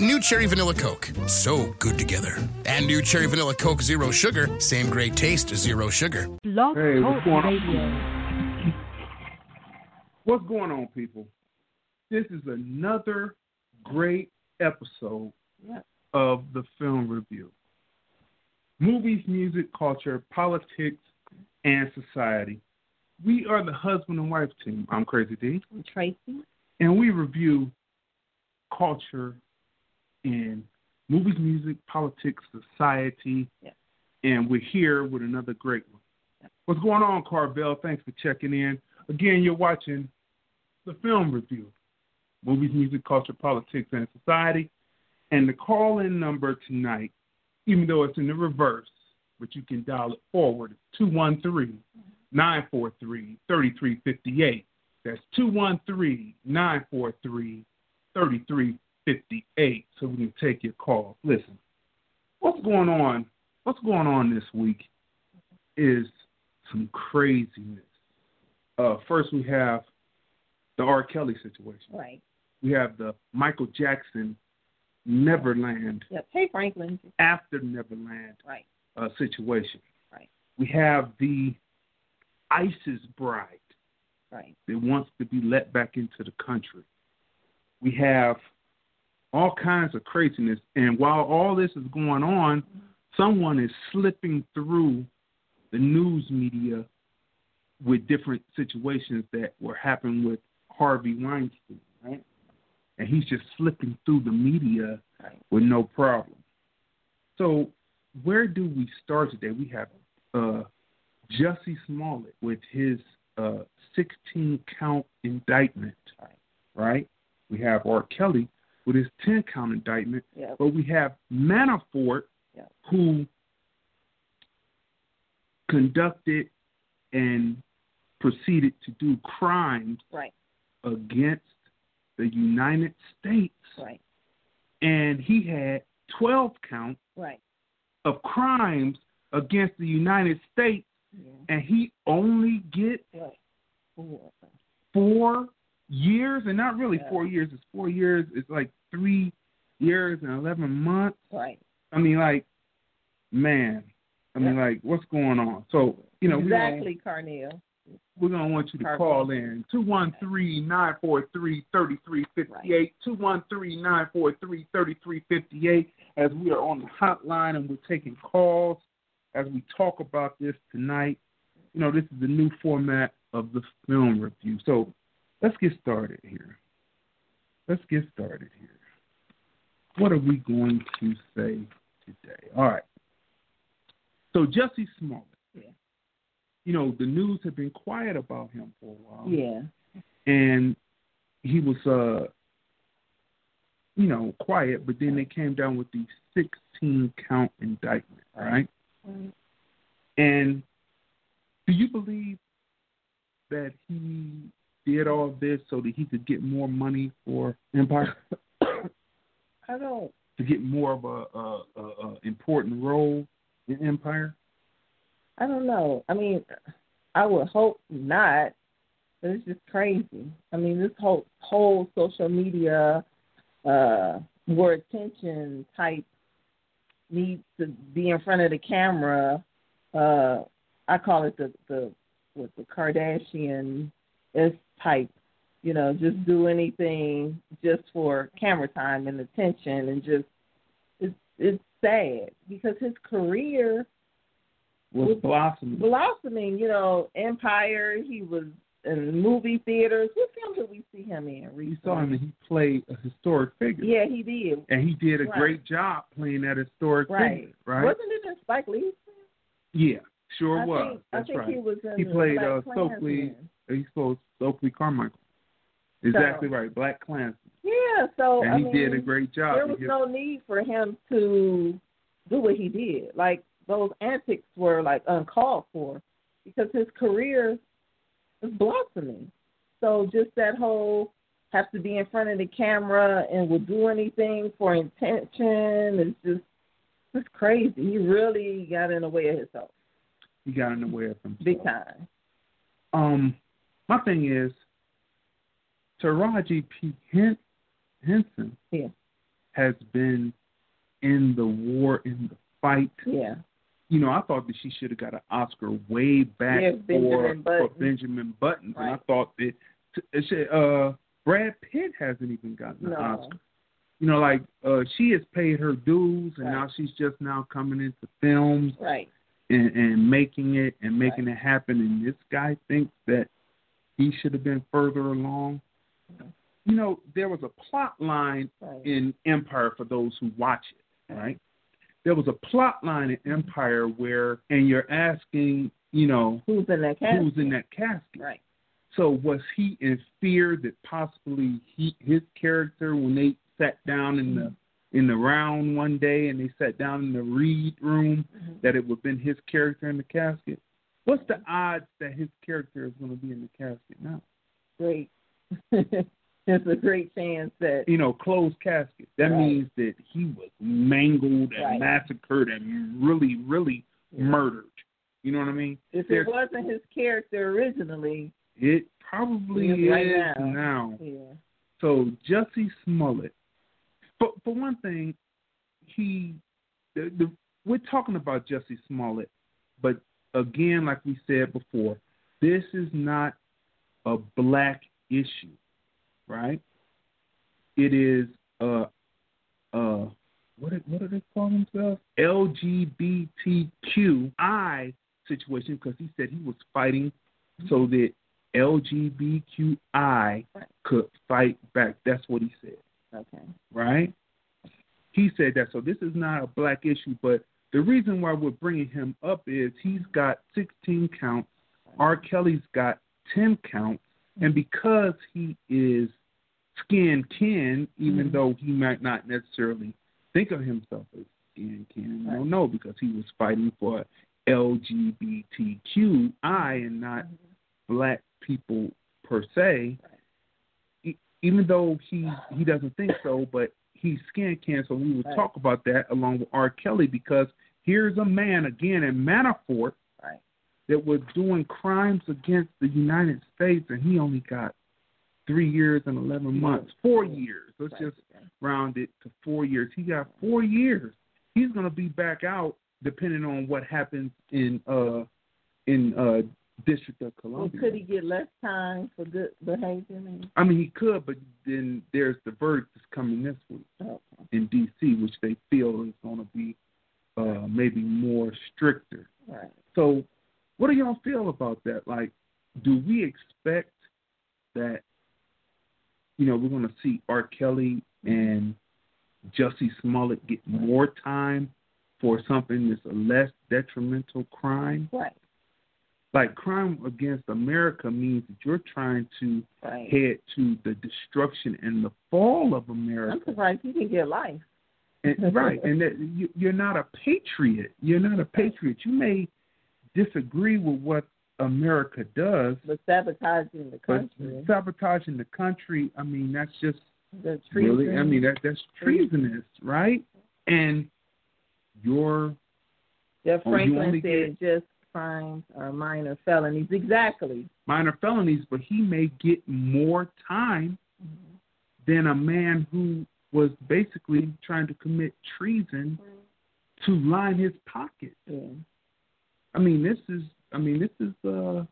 New Cherry Vanilla Coke. So good together. And new Cherry Vanilla Coke Zero Sugar. Same great taste, zero sugar. Blog Hey, what's going on? What's going on, people? This is another great episode of the film review. Movies, music, culture, politics, and society. We are the husband and wife team. I'm Crazy D, I'm Tracy. and we review culture in movies, music, politics, society, Yeah. and we're here with another great one. What's going on, Carvel? Thanks for checking in. Again, you're watching the film review movies, music, culture, politics, and society. And the call in number tonight, even though it's in the reverse, but you can dial it forward, is 213 943 3358. That's 213 943 3358. So we can take your call. Listen, what's going on? What's going on this week is some craziness. Uh, first, we have the R. Kelly situation. Right. We have the Michael Jackson Neverland Yep. Hey, Franklin. after Neverland Right. uh, situation. Right. We have the ISIS bride Right. that wants to be let back into the country. We have all kinds of craziness. And while all this is going on, someone is slipping through the news media with different situations that were happening with Harvey Weinstein, right? And he's just slipping through the media with no problem. So, where do we start today? We have uh, Jussie Smollett with his uh, 16 count indictment, Right. We have R. Kelly with his 10 count indictment, Yep. but we have Manafort Yep. who conducted and proceeded to do crimes Right. against the United States, Right. and he had 12 counts Right. of crimes against the United States, Yeah. and he only get Right. Four. four years, and not really Yeah. four years. It's four years. It's like three years and eleven months. Right. I mean, like, man. I mean, like, what's going on? So, you know, exactly, Carnell. we're gonna, want you to call in two one three nine four three thirty three fifty eight two one three nine four three thirty three fifty eight. As we are on the hotline and we're taking calls as we talk about this tonight. You know, this is the new format of the film review. So let's get started here. Let's get started here. What are we going to say today? All right. So Jussie Smollett. Yeah. You know, the news had been quiet about him for a while. Yeah. And he was uh you know, quiet, but then they came down with the sixteen count indictment, right? Right. And do you believe that he did all this so that he could get more money for Empire, I don't. to get more of a, a, a, a important role in Empire? I don't know. I mean, I would hope not, but it's just crazy. I mean, this whole whole social media, uh, more attention type needs to be in front of the camera. Uh, I call it the the with the Kardashian is type. You know, just do anything just for camera time and attention, and just it's it's sad because his career Was Was- blossoming. blossoming, you know, Empire. He was in movie theaters. What film did we see him in recently? We saw him and he played a historic figure. Yeah, he did. And he did a Right. great job playing that historic Right. figure, right? Wasn't it in Spike Lee? Yeah, sure I was. think, I That's think right. he was in He the played, Black uh, Stokely. He spoke Stokely Carmichael. Exactly right, Black Klansman. Yeah, so and I he mean, did a great job. there was no need for him to do what he did. Like those antics were like uncalled for. because his career is blossoming. So just that whole have to be in front of the camera and will do anything for intention is just it's crazy. He really got in the way of himself. He got in the way of himself. Big time. Um, my thing is, Taraji P. Henson yeah. has been in the war, in the fight. Yeah. You know, I thought that she should have got an Oscar way back yeah, for, Benjamin for Benjamin Button. Right. And I thought that uh, Brad Pitt hasn't even gotten an no. Oscar. You know, like uh, she has paid her dues, and right. now she's just now coming into films, right, and, and making it and making right. it happen. And this guy thinks that he should have been further along. Mm-hmm. You know, there was a plot line right. in Empire for those who watch it, right? There was a plot line in Empire where, and you're asking, you know, who's in that casket? Who's in that casket? Right. So was he in fear that possibly he his character when they sat down in the in the round one day and they sat down in the read room mm-hmm. that it would have been his character in the casket? What's the odds that his character is going to be in the casket now? Great. There's a great chance that you know closed casket. That right. means that he was mangled and right. massacred and really, really yeah. murdered. You know what I mean? If There's, it wasn't his character originally, it probably is right now. now. Yeah. So Jussie Smollett, for for one thing, he the, the, we're talking about Jussie Smollett, but again, like we said before, this is not a black issue, right? It is a uh what did, what do they call themselves? LGBTQI situation because he said he was fighting so that LGBTQI could fight back. That's what he said. Okay. Right? He said that. So this is not a black issue, but the reason why we're bringing him up is he's got 16 counts. R. Kelly's got 10 counts. And because he is skin kin, even mm-hmm. though he might not necessarily think of himself as skin kin, right. no, no, because he was fighting for LGBTQI and not mm-hmm. black people per se. Right. Even though he he doesn't think so, but he's skin kin, so we would right. talk about that along with R. Kelly because here's a man again in Manafort right. that was doing crimes against the United States, and he only got three years and eleven months, four years. Let's right. just round it to four years. He got four years. He's going to be back out depending on what happens in uh in uh District of Columbia. Well, could he get less time for good behavior? Maybe? I mean, he could, but then there's the verdict that's coming this week okay. in D.C., which they feel is going to be uh maybe more stricter. Right. So, what do y'all feel about that? Like, do we expect that you know we're going to see R. Kelly and Jussie Smollett get more time for something that's a less detrimental crime? Right. Like crime against America means that you're trying to right. head to the destruction and the fall of America. I'm surprised you can get life. And, right, and that you, you're not a patriot. You're not a patriot. You may disagree with what America does, but sabotaging the country, sabotaging the country. I mean, that's just treason. really. I mean, that that's treasonous, right? And your Jeff oh, Franklin get, said just crimes are minor felonies. Exactly. Minor felonies, but he may get more time mm-hmm. than a man who was basically trying to commit treason to line his pocket. Yeah. I mean, this is. I mean, this is uh,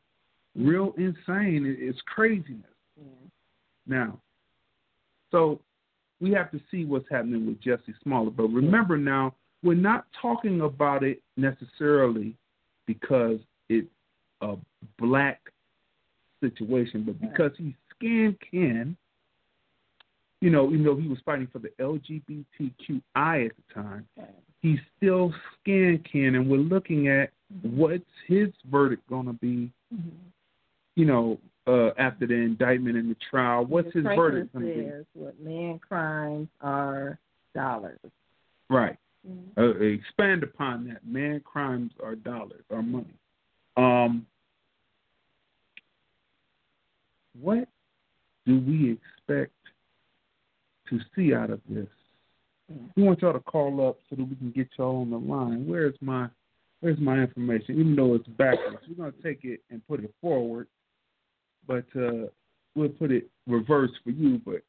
real insane. It's craziness. Yeah. Now, so we have to see what's happening with Jussie Smollett. But remember now, we're not talking about it necessarily because it's a black situation, but because he's skin kin, you know, even though he was fighting for the LGBTQI at the time, he's still skin kin, and we're looking at what's his verdict going to be, mm-hmm. you know, uh, after the indictment and the trial. What's his verdict going to be? what man crimes are dollars. Right. Mm-hmm. Uh, expand upon that. Man crimes are dollars, are money. Um, what do we expect to see out of this? We want y'all to call up so that we can get y'all on the line. Where's my where's my information? Even though it's backwards, we're gonna take it and put it forward, but uh, we'll put it reverse for you. But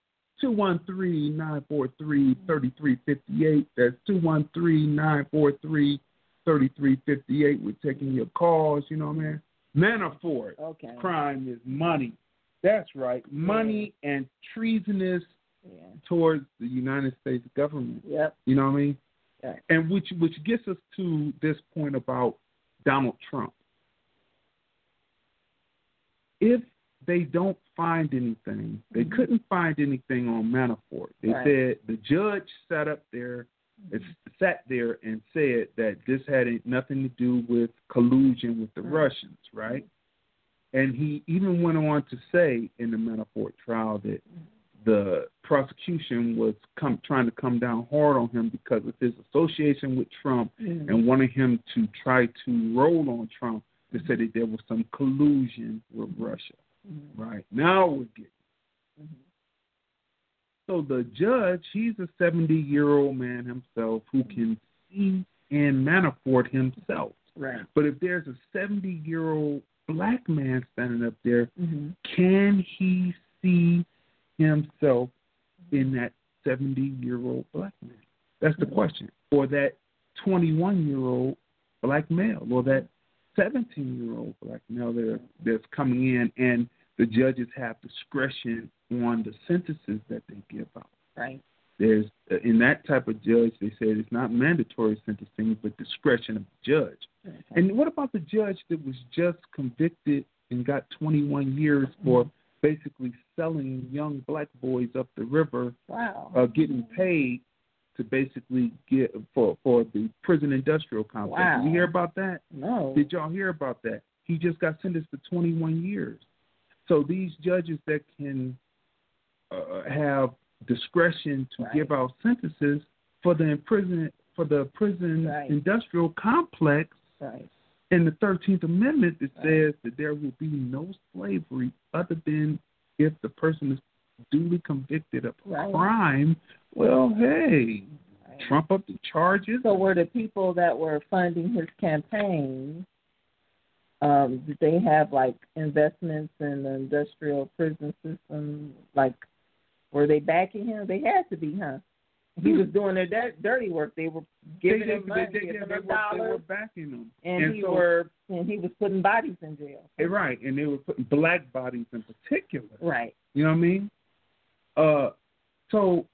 213-943-3358. That's 213-943-3358. We're taking your calls, you know what I mean? Manafort. Okay. Crime is money. That's right. Money and treasonous yeah. towards the United States government. Yep. You know what I mean? Yeah. And which which gets us to this point about Donald Trump. If they don't find anything, they mm-hmm. couldn't find anything on Manafort. They right. said the judge sat up there mm-hmm. sat there and said that this had nothing to do with collusion with the right. Russians, right? And he even went on to say in the Manafort trial that the prosecution was come, trying to come down hard on him because of his association with Trump mm-hmm. and wanted him to try to roll on Trump to say that there was some collusion with Russia. Mm-hmm. Right now we're getting. Mm-hmm. So the judge, he's a 70 year old man himself who can see in Manafort himself. Right. But if there's a 70 year old black man standing up there, mm-hmm. can he see himself in that 70 year old black man? That's the question. Or that 21 year old black male, or that 17 year old black male that that's coming in, and the judges have discretion on the sentences that they give out. Right. There's uh, in that type of judge, they said it's not mandatory sentencing, but discretion of the judge. Okay. And what about the judge that was just convicted and got 21 years for mm-hmm. Basically selling young black boys up the river, wow. uh, getting paid to basically get for for the prison industrial complex. Wow. Did you hear about that? No. Did y'all hear about that? He just got sentenced to 21 years. So these judges that can uh, have discretion to right. give out sentences for the prison for the prison right. industrial complex right. In the 13th Amendment it says that there will be no slavery other than if the person is duly convicted of a crime. Well, hey, trump up the charges. So were the people that were funding his campaign um, did they have like investments in the industrial prison system? Like, were they backing him? They had to be, huh? He was doing their dirty work. They were giving they, him money, they, giving they, him were, dollars, they were backing them, and, and he so, were and he was putting bodies in jail. Right, and they were putting black bodies in particular. Right. You know what I mean? Uh, so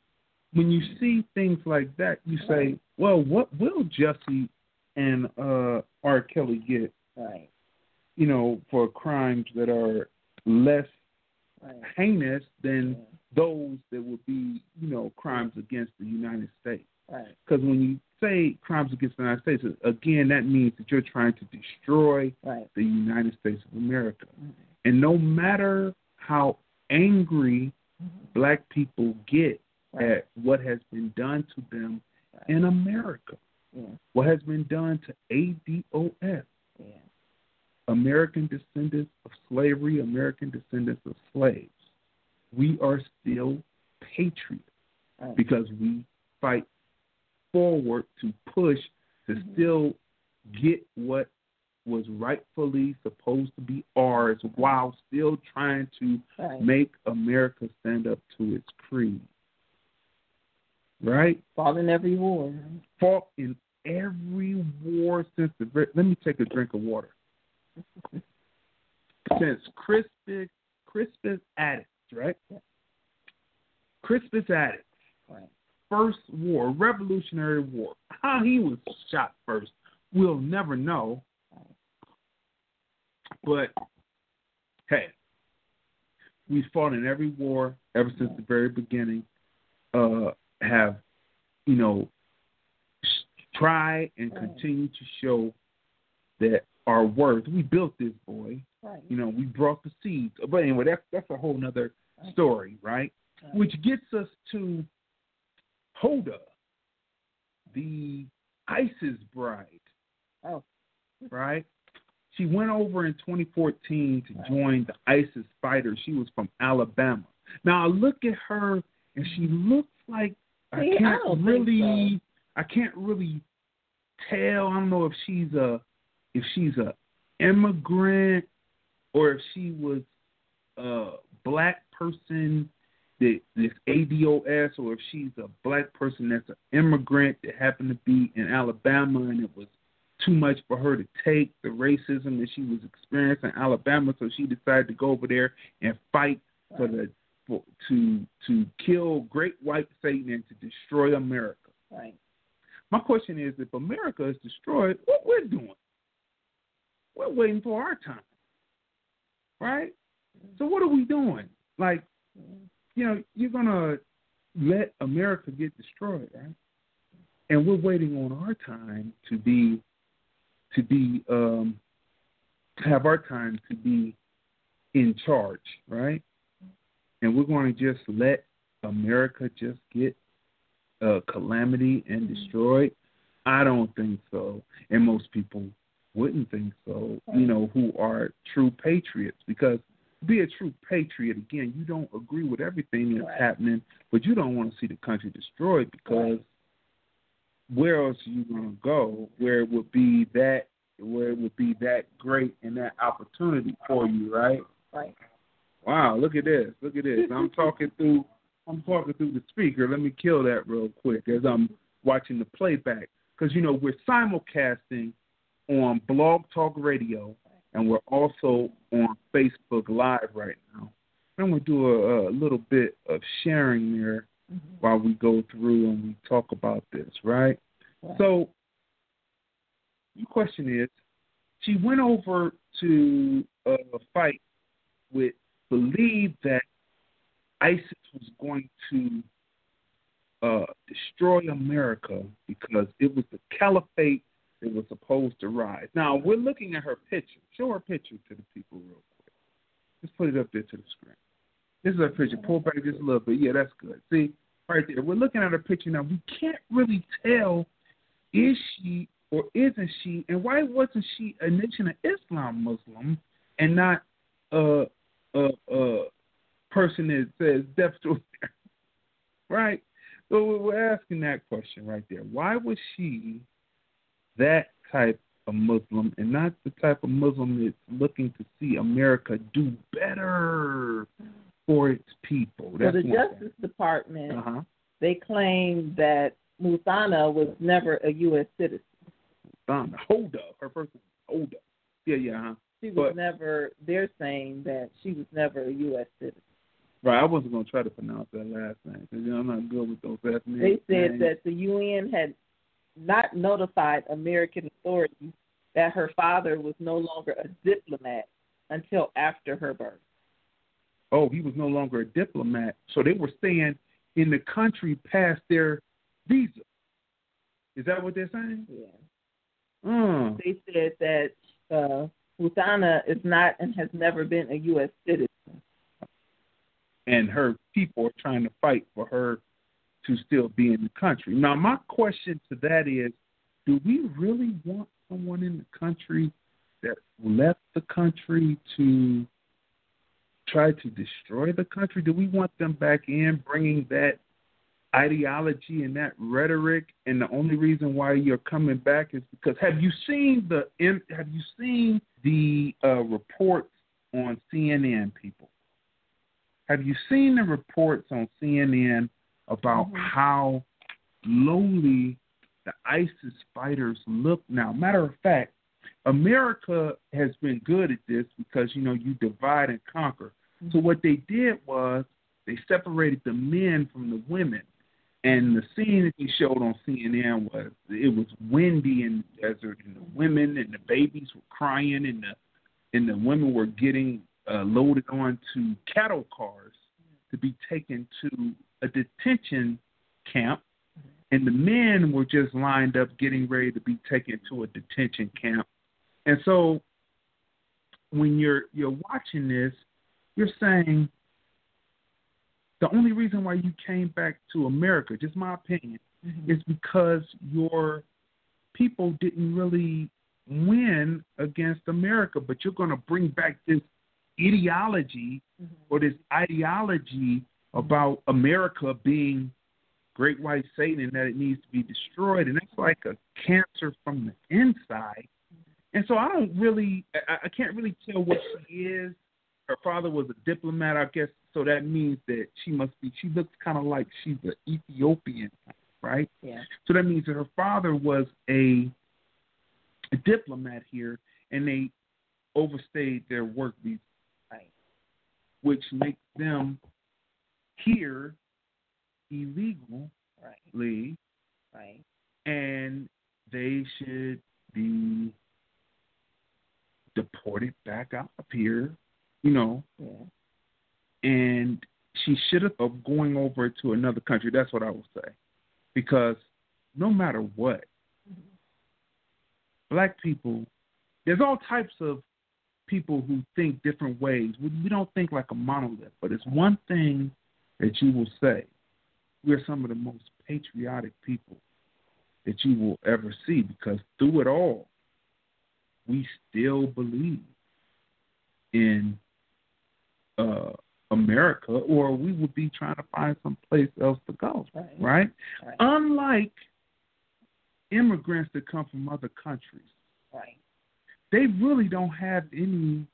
when you see things like that, you say, right. well, what will Jussie and uh, R. Kelly get? Right you know, for crimes that are less right. heinous than yeah. Those that would be, you know, crimes against the United States. Right. Because when you say crimes against the United States, again, that means that you're trying to destroy right. the United States of America. Mm-hmm. And no matter how angry mm-hmm. black people get right. at what has been done to them right. in America, yeah. what has been done to ADOS, yeah. American descendants of slavery, American descendants of slaves, we are still patriots right. because we fight forward to push to mm-hmm. still get what was rightfully supposed to be ours while still trying to right. make America stand up to its creed. Right? Fought in every war. Fought in every war since the very. Let me take a drink of water. Since Crispus Crispus Attucks, right? Crispus Attucks, right. first war, Revolutionary War. How he was shot first, we'll never know. But hey, we fought in every war ever since the very beginning. Uh, have you know try and continue to show that our worth. We built this boy. Right. You know, we brought the seeds. But anyway, that's that's a whole nother story, right? right? Which gets us to Hoda, the ISIS bride. Oh. Right? she went over in 2014 to join the ISIS fighters. She was from Alabama. Now I look at her and she looks like I See, I can't think really I can't really tell. I don't know if she's a if she's a immigrant or if she was a black person that this ADOS or if she's a black person that's an immigrant that happened to be in Alabama and it was too much for her to take the racism that she was experiencing in Alabama, so she decided to go over there and fight for the for, to to kill great white Satan and to destroy America. Right. My question is, if America is destroyed, what we're doing? We're waiting for our time, right? So what are we doing? Like, you know, you're gonna let America get destroyed, right? And we're waiting on our time to be to be um to have our time to be in charge, right? And we're going to just let America just get uh, calamity and destroyed? I don't think so, and most people wouldn't think so. You know, who are true patriots because be a true patriot again, you don't agree with everything that's Right. happening, but you don't want to see the country destroyed because where else are you going to go where it would be that where it would be that great and that opportunity for you, right? Right. Wow, look at this. Look at this. I'm talking through I'm talking through the speaker. Let me kill that real quick as I'm watching the playback. Because you know, we're simulcasting on Blog Talk Radio and we're also on Facebook Live right now. I'm gonna do a, a little bit of sharing there while we go through and we talk about this, right? Right. So the question is, she went over to uh, fight with believed that ISIS was going to uh, destroy America because it was the caliphate that was supposed to rise. Now we're looking at her picture. Show her picture to the people real quick. Just put it up there to the screen. This is her picture. Pull back just a little bit. Yeah, that's good. See, right there. We're looking at her picture now. We can't really tell is she or isn't she, and why wasn't she a nation of Islam Muslim and not a a, a person that says death to right? So we're asking that question right there. Why was she that type of Muslim and not the type of Muslim that's looking to see America do better for its people? So the Justice Department, Uh huh. they claim that Muthana was never a U.S. citizen. Hold up. Her first hold up. Yeah, yeah. Uh-huh. She was But- never. They're saying that she was never a U.S. citizen. Right, I wasn't gonna try to pronounce that last name because you know, I'm not good with those last They names. said that the UN had not notified American authorities that her father was no longer a diplomat until after her birth. oh, he was no longer a diplomat, so they were staying in the country past their visa. Is that what they're saying? Yeah. Uh, They said that uh, Muthana is not and has never been a U.S. citizen. and her people are trying to fight for her to still be in the country. Now, my question to that is, do we really want someone in the country that left the country to try to destroy the country? Do we want them back in, bringing that ideology and that rhetoric? And the only reason why you're coming back is because have you seen the have you seen the uh, reports on CNN, people? Have you seen the reports on CNN about Mhm. how lowly the ISIS fighters look now? Matter of fact, America has been good at this because you know you divide and conquer. So what they did was they separated the men from the women. And the scene that they showed on CNN was it was windy in the desert, and the women and the babies were crying, and the and the women were getting uh, loaded onto cattle cars to be taken to a detention camp, and the men were just lined up getting ready to be taken to a detention camp. And so, when you're you're watching this, you're saying the only reason why you came back to America, just my opinion, is because your people didn't really win against America, but you're going to bring back this ideology mm-hmm. or this ideology about America being great white Satan and that it needs to be destroyed. And it's like a cancer from the inside. And so I don't really, I, I can't really tell what she is. Her father was a diplomat, I guess. So that means that she must be, she looks kind of like she's an Ethiopian, right? Yeah. So that means that her father was a, a diplomat here and they overstayed their work visa. Right. Which makes them here illegally, right. right, and they should be deported back out up here, you know. Yeah. And she should have of going over to another country. That's what I would say, because no matter what, mm-hmm. black people, there's all types of people who think different ways. We, we don't think like a monolith, but it's one thing that you will say we're some of the most patriotic people that you will ever see because through it all, we still believe in uh, America, or we would be trying to find some place else to go, right. right? right? Unlike immigrants that come from other countries, right? They really don't have any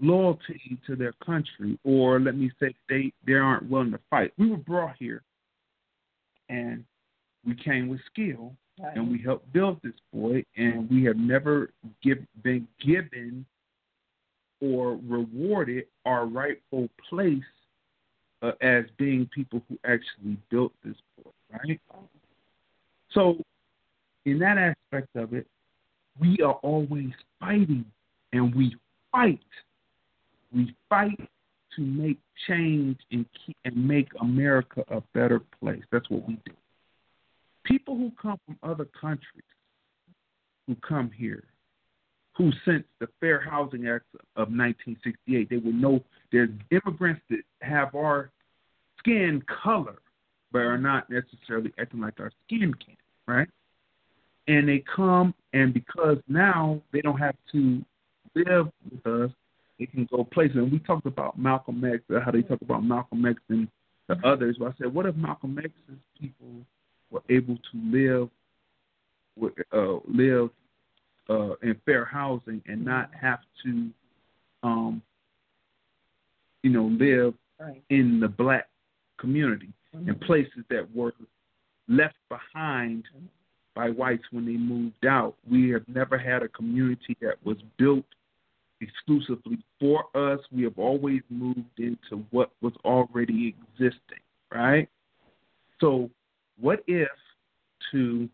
loyalty to their country, or let me say, they they aren't willing to fight. We were brought here and we came with skill right. and we helped build this boy and we have never give, been given or rewarded our rightful place uh, as being people who actually built this boy, right? So, in that aspect of it, we are always fighting and we fight. We fight to make change and keep, and make America a better place. That's what we do. People who come from other countries, who come here, who since the Fair Housing Act of 1968, they will know there's immigrants that have our skin color, but are not necessarily acting like our skin can, right? And they come, and because now they don't have to live with us it can go places. And we talked about Malcolm X, uh, how they talk about Malcolm X and the others. But I said, what if Malcolm X's people were able to live, uh, live uh, in fair housing and not have to, um, you know, live right. in the black community mm-hmm. in places that were left behind by whites when they moved out. We have never had a community that was built exclusively for us. We have always moved into what was already existing, right? So, what if to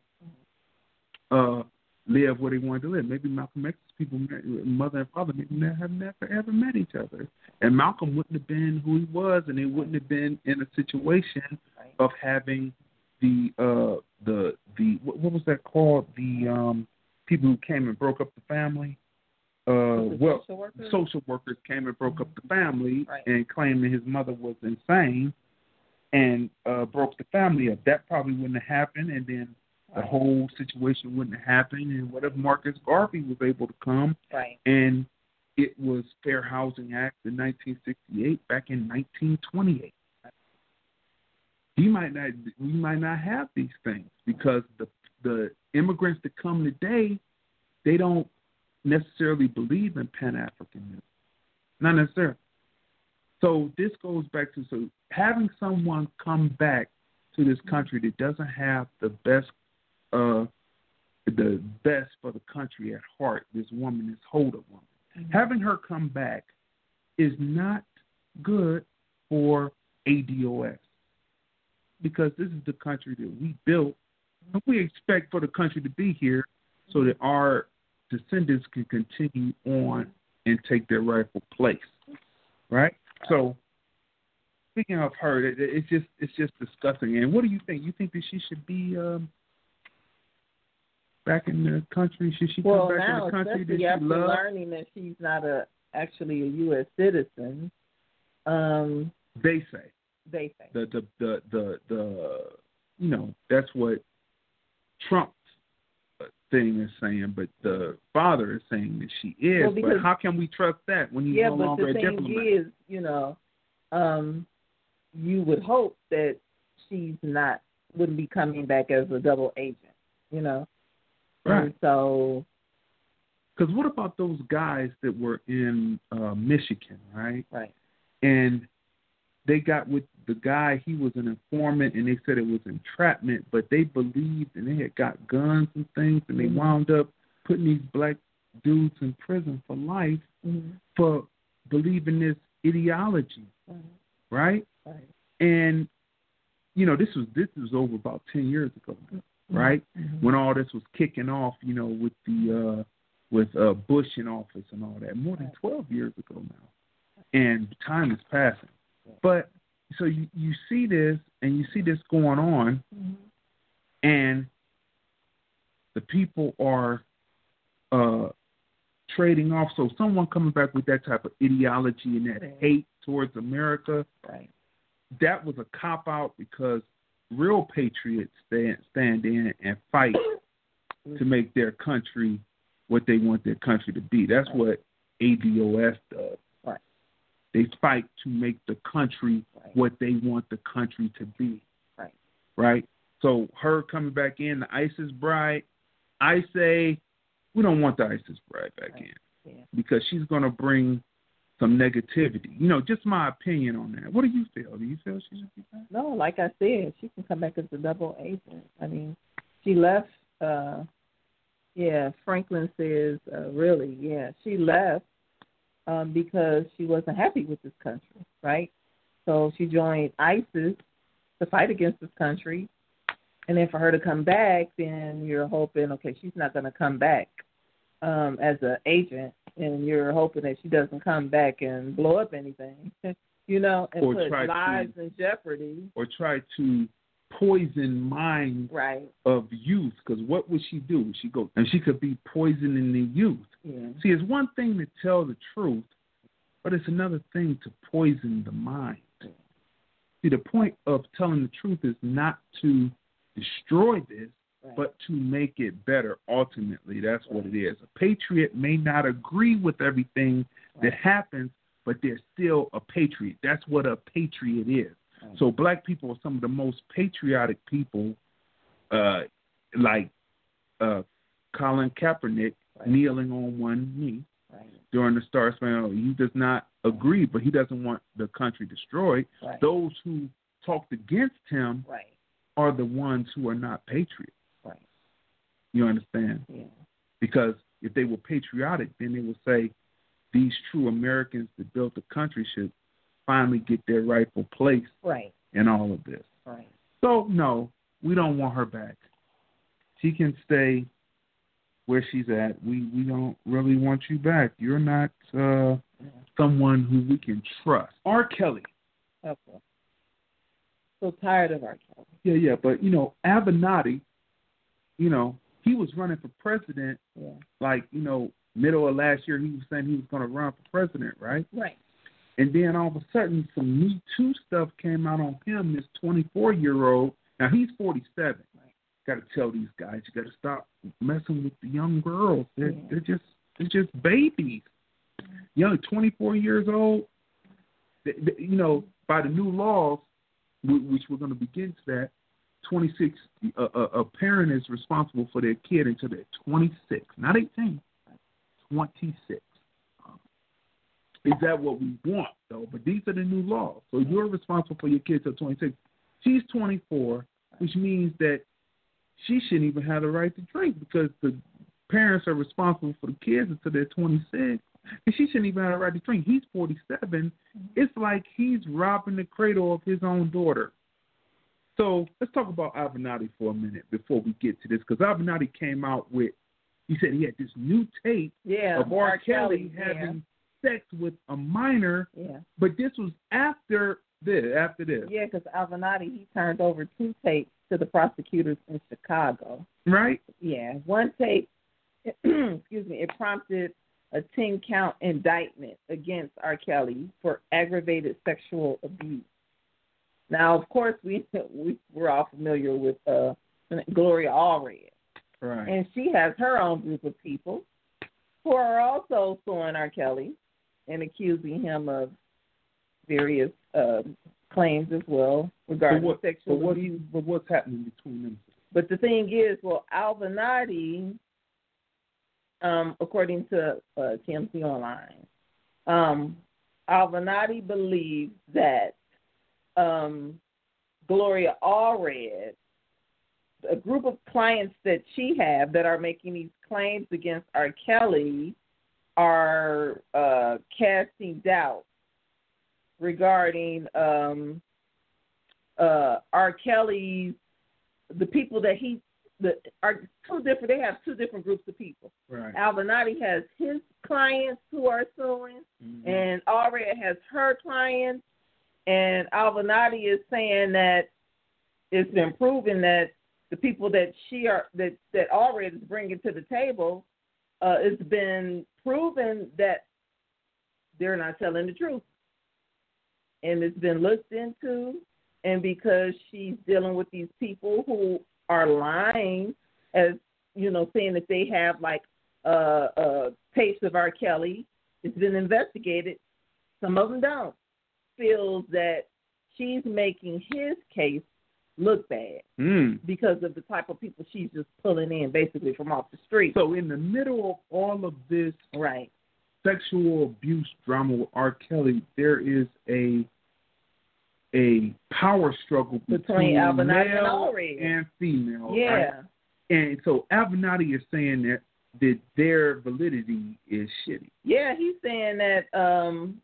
uh, live where they wanted to live? Maybe Malcolm X's people, mother and father, maybe they have never ever met each other, and Malcolm wouldn't have been who he was, and they wouldn't have been in a situation of having the uh the the what, what was that called the um people who came and broke up the family uh, well, social workers? social workers came and broke up the family right. and claimed that his mother was insane and uh, broke the family up. That probably wouldn't have happened, and then the whole situation wouldn't have happened. And what if Marcus Garvey was able to come right. and it was Fair Housing Act in 1968 back in 1928? He might not. We might not have these things because the the immigrants that come today, they don't necessarily believe in Pan Africanism. Not necessarily. So this goes back to so having someone come back to this country that doesn't have the best uh the best for the country at heart, this woman, this Holder woman. Mm-hmm. Having her come back is not good for ADOS because this is the country that we built. And we expect for the country to be here so that our descendants can continue on and take their rightful place. Right? So speaking of her, it, it's just it's just disgusting. And what do you think? You think that she should be um, back in the country? Should she well, come back now, to the country that after she loves? learning that she's not a actually a U.S. citizen. Um, they say. They say. The the the the, the you know that's what Trump thing is saying, but the father is saying that she is. Well, because- but how can we trust that when he's yeah, no but the thing is, you know, um, you would hope that she's not wouldn't be coming back as a double agent, you know. Right. And so Because what about those guys that were in uh, Michigan, right? right. And they got with the guy. He was an informant, and they said it was entrapment. But they believed, and they had got guns and things, and they Mhm. wound up putting these black dudes in prison for life Mm-hmm. for believing this ideology, right? Right. And you know, this was this was over about ten years ago, right? Mhm. When all this was kicking off, you know, with the uh with uh Bush in office and all that, more than twelve years ago now. And time is passing. But so you, you see this and you see this going on Mhm. and the people are uh trading off so someone coming back with that type of ideology and that Right. hate towards America Right. that was a cop out because real patriots stand stand in and fight to make their country what they want their country to be. That's what ADOS does. They fight to make the country Right. what they want the country to be. Right. Right? So her coming back in, the ISIS bride, I say we don't want the ISIS bride back Right. in Yeah. because she's going to bring some negativity. You know, just my opinion on that. What do you feel? Do you feel she should be back? No, like I said, she can come back as a double agent. I mean, she left. uh Yeah, Franklin says, uh, really, yeah, she left um because she wasn't happy with this country, right? So she joined ISIS to fight against this country, and then for her to come back, then you're hoping, okay, she's not going to come back um as an agent, and you're hoping that she doesn't come back and blow up anything, you know, and Or put try to- lives in jeopardy. Or try to poison mind Right. of youth? Because what would she do? She go and she could be poisoning the youth. Yeah. See, it's one thing to tell the truth, but it's another thing to poison the mind. See, the point of telling the truth is not to destroy this, Right. but to make it better ultimately. That's what it is. A patriot may not agree with everything that happens, but they're still a patriot. That's what a patriot is. So black people are some of the most patriotic people, uh, like uh, Colin Kaepernick Right. kneeling on one knee right. during the Star Spangled. He does not agree, but he doesn't want the country destroyed. Right. Those who talked against him are the ones who are not patriots. Right. You understand? Yeah. Because if they were patriotic, then they would say these true Americans that built the country should finally get their rightful place Right. in all of this. Right. So no, we don't want her back. She can stay where she's at. We we don't really want you back. You're not uh Yeah. someone who we can trust. R. Kelly. Okay. So tired of R. Kelly. Yeah, yeah, but you know, Avenatti, you know, he was running for president Yeah. like, you know, middle of last year he was saying he was gonna run for president, right? Right. And then all of a sudden some Me Too stuff came out on him, this twenty four year old. Now he's forty seven. Right. Gotta tell these guys, you gotta stop messing with the young girls. They're Yeah. they're just they're just babies. Young, twenty four years old. They, they, you know, by the new laws, which we're going to begin to that, twenty six. A, a, a parent is responsible for their kid until they're twenty six, not eighteen. Twenty six. Is that what we want though? But these are the new laws. So you're responsible for your kids till twenty six. She's twenty four, which means that she shouldn't even have the right to drink because the parents are responsible for the kids until they're 26, and she shouldn't even have the right to drink. He's 47. It's like he's robbing the cradle of his own daughter. So let's talk about Avenatti for a minute before we get to this, because Avenatti came out with, he said he had this new tape Yeah. of R. Kelly yeah. having sex with a minor, Yeah. but this was after this. After this, Yeah, because Avenatti he turned over two tapes to the prosecutors in Chicago. right? Yeah, one tape, excuse me, it prompted a 10 count indictment against R. Kelly for aggravated sexual abuse. Now, of course, we we we're all familiar with uh, Gloria Allred. Right. And she has her own group of people who are also suing R. Kelly and accusing him of various uh, claims as well regarding what, sexual but what, abuse. But what's happening between them? But the thing is, well, Avenatti, um, according to uh, TMZ Online, um, Avenatti believes that um, Gloria Allred, a group of clients that she have that are making these claims against R. Kelly, are uh, casting doubt regarding um, uh, R. Kelly's the people that he the are two different. They have two different groups of people. Right. Avenatti has his clients who are suing, mm-hmm. and Allred has her clients. And Avenatti is saying that it's been proven that the people that she are that that Allred is bringing to the table, uh, it's been proven that they're not telling the truth, and it's been looked into. And because she's dealing with these people who are lying, as you know, saying that they have like uh, uh, tapes of R. Kelly, it's been investigated. Some of them don't. Feels that she's making his case look bad mm. because of the type of people she's just pulling in, basically from off the street. So, in the middle of all of this, right, sexual abuse drama with R. Kelly, there is a a power struggle between, between male and, and female. Yeah. Right? And so Avenatti is saying that that their validity is shitty. Yeah, he's saying that um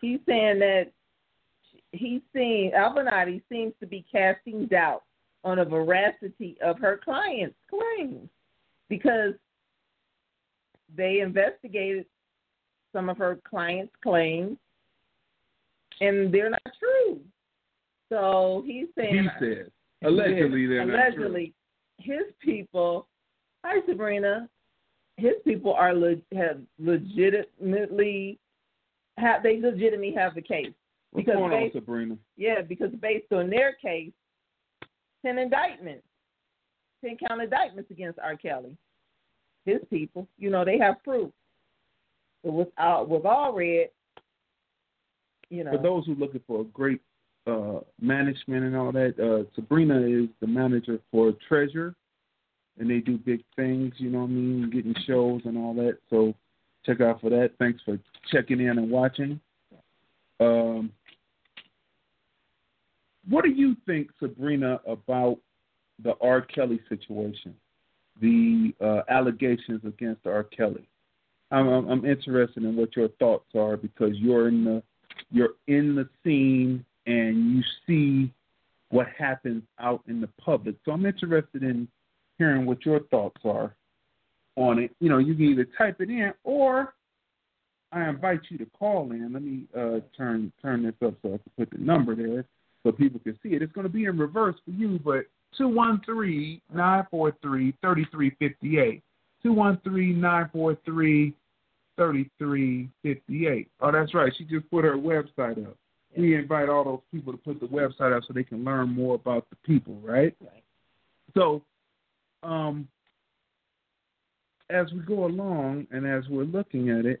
he's saying that he's seeing Avenatti seems to be casting doubt on the veracity of her client's claims because they investigated some of her clients' claims and they're not true. So he's saying he says allegedly they're allegedly not true. his people. Hi Sabrina. His people are le- have legitimately have they legitimately have the case What's because going based, on, Sabrina? yeah because based on their case, ten indictments, ten count indictments against R. Kelly. His people, you know, they have proof. But with uh, with Allred, you know. For those who are looking for a great uh, management and all that, uh, Sabrina is the manager for Treasure, and they do big things. You know what I mean, getting shows and all that. So check out for that. Thanks for checking in and watching. Um, what do you think, Sabrina, about the R. Kelly situation, the uh, allegations against R. Kelly? I'm, I'm, I'm interested in what your thoughts are because you're in the you're in the scene and you see what happens out in the public. So I'm interested in hearing what your thoughts are on it. You know, you can either type it in or I invite you to call in. Let me uh, turn turn this up so I can put the number there so people can see it. It's going to be in reverse for you, but two one three nine four three thirty three fifty eight. Two one three nine four three thirty three fifty eight. Oh, that's right. She just put her website up. Yeah. We invite all those people to put the website up so they can learn more about the people, right? Right. So, um, as we go along and as we're looking at it,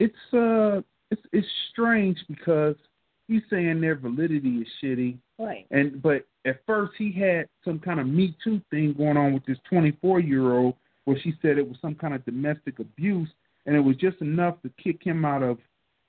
it's uh, it's it's strange because he's saying their validity is shitty, right? And but at first he had some kind of Me Too thing going on with this 24 year old where she said it was some kind of domestic abuse, and it was just enough to kick him out of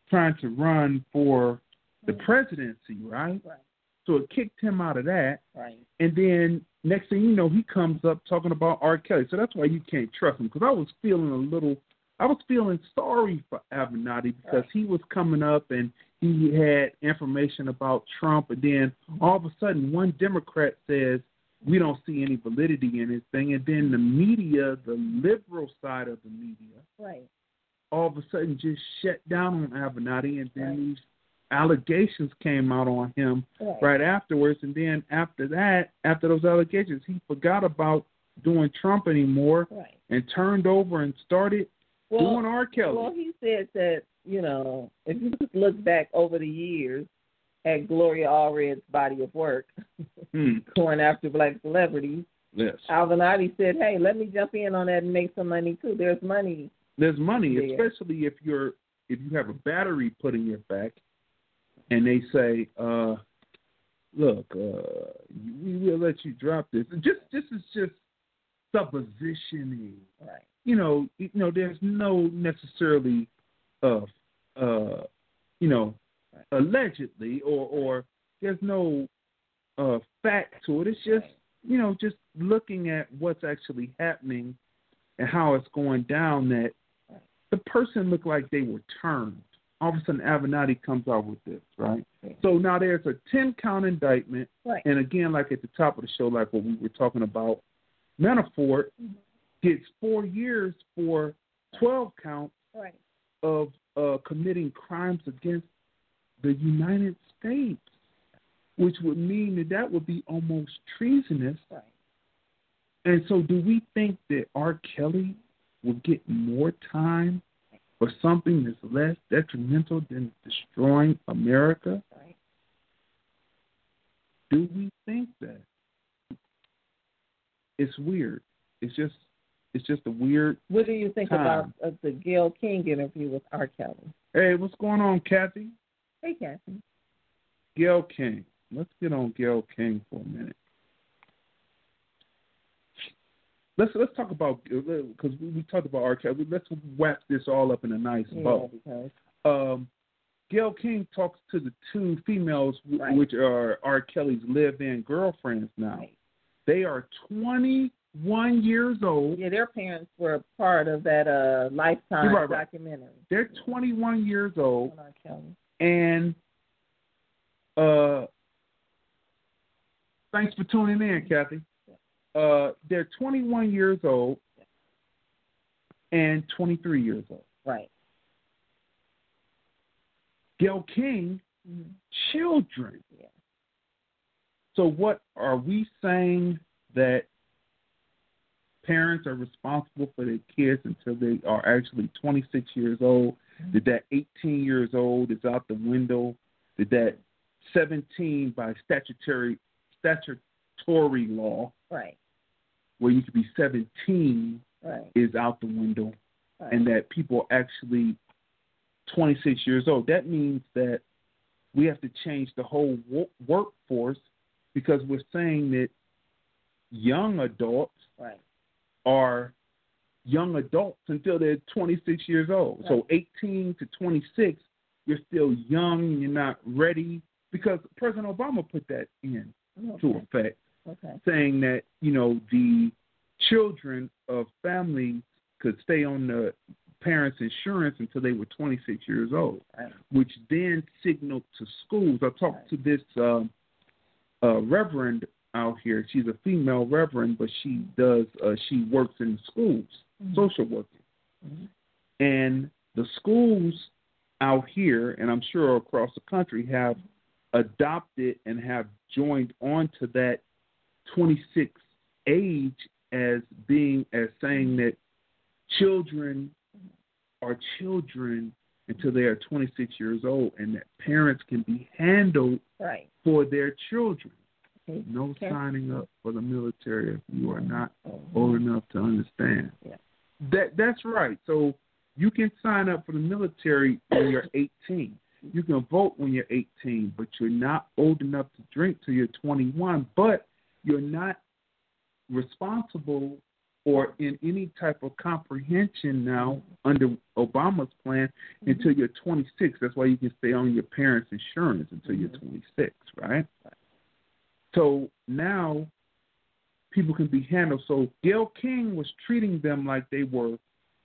trying to run for the presidency, right? Right. So it kicked him out of that. Right. And then next thing you know, he comes up talking about R. Kelly. So that's why you can't trust him. Because I was feeling a little, I was feeling sorry for Avenatti because he was coming up and he had information about Trump, and then all of a sudden, one Democrat says we don't see any validity in his thing, and then the media, the liberal side of the media, right, all of a sudden just shut down on Avenatti, and then right. these allegations came out on him right. right afterwards, and then after that, after those allegations, he forgot about doing Trump anymore right. and turned over and started well, doing R. Kelly. Well, he said that you know if you just look back over the years at Gloria Allred's body of work, hmm. going after black celebrities, Yes. Avenatti said, "Hey, let me jump in on that and make some money too. There's money. There's money, there. especially if you're if you have a battery put in your back, and they say, uh, "Look, uh, we will let you drop this." Just this is just suppositioning. Right. You know, you know, there's no necessarily, uh, uh, you know, allegedly or or there's no uh fact to it. It's just you know, just looking at what's actually happening and how it's going down that the person looked like they were turned. All of a sudden Avenatti comes out with this, right? So now there's a ten count indictment Right. and again like at the top of the show, like what we were talking about, Manafort Mhm. Gets four years for twelve counts Right. of uh, committing crimes against the United States, which would mean that that would be almost treasonous. Right. And so, do we think that R. Kelly will get more time for something that's less detrimental than destroying America? Right. Do we think that? It's weird. It's just, it's just a weird. What do you think Time. about uh, the Gayle King interview with R. Kelly? Hey, what's going on, Kathy? Hey, Kathy. Gayle King. Let's get on Gayle King for a minute. Let's let's talk about because we, we talked about R. Kelly. Let's wrap this all up in a nice Yeah, bow. Um, Gayle King talks to the two females, Right. which are R. Kelly's live-in girlfriends now. right. They are 21 years old. yeah, their parents were part of that uh Lifetime Right, right. documentary. They're 21 years old. And uh, thanks for tuning in, Kathy. Uh, they're 21 years old and 23 years old. Right. Gayle King, Mhm. children. Yeah. So, what are we saying that parents are responsible for their kids until they are actually 26 years old? That that 18 years old is out the window? That that 17 by statutory statutory law, Right. where you could be 17, Right. is out the window? Right. and that people are actually 26 years old. That means that we have to change the whole wo- workforce because we're saying that young adults right. Are young adults until they're 26 years old. So 18 to 26, you're still young, and you're not ready because President Obama put that in to effect okay. saying that you know the children of families could stay on the parents' insurance until they were 26 years old, Right. which then signaled to schools. I talked to this um, uh, reverend out here. She's a female reverend, but she does uh, she works in schools, Mhm. social working, Mhm. and the schools out here, and I'm sure across the country, have adopted and have joined on to that 26 age as being as saying that children are children until they are 26 years old and that parents can be handled Right. for their children Okay. no Okay. signing up for the military if you are not Mhm. old enough to understand Yeah. that that's right so you can sign up for the military when you're 18 you can vote when you're 18 but you're not old enough to drink till you're 21 but you're not responsible or in any type of comprehension now under Obama's plan until you're 26. That's why you can stay on your parents' insurance until you're 26, right? So now people can be handled. So Gayle King was treating them like they were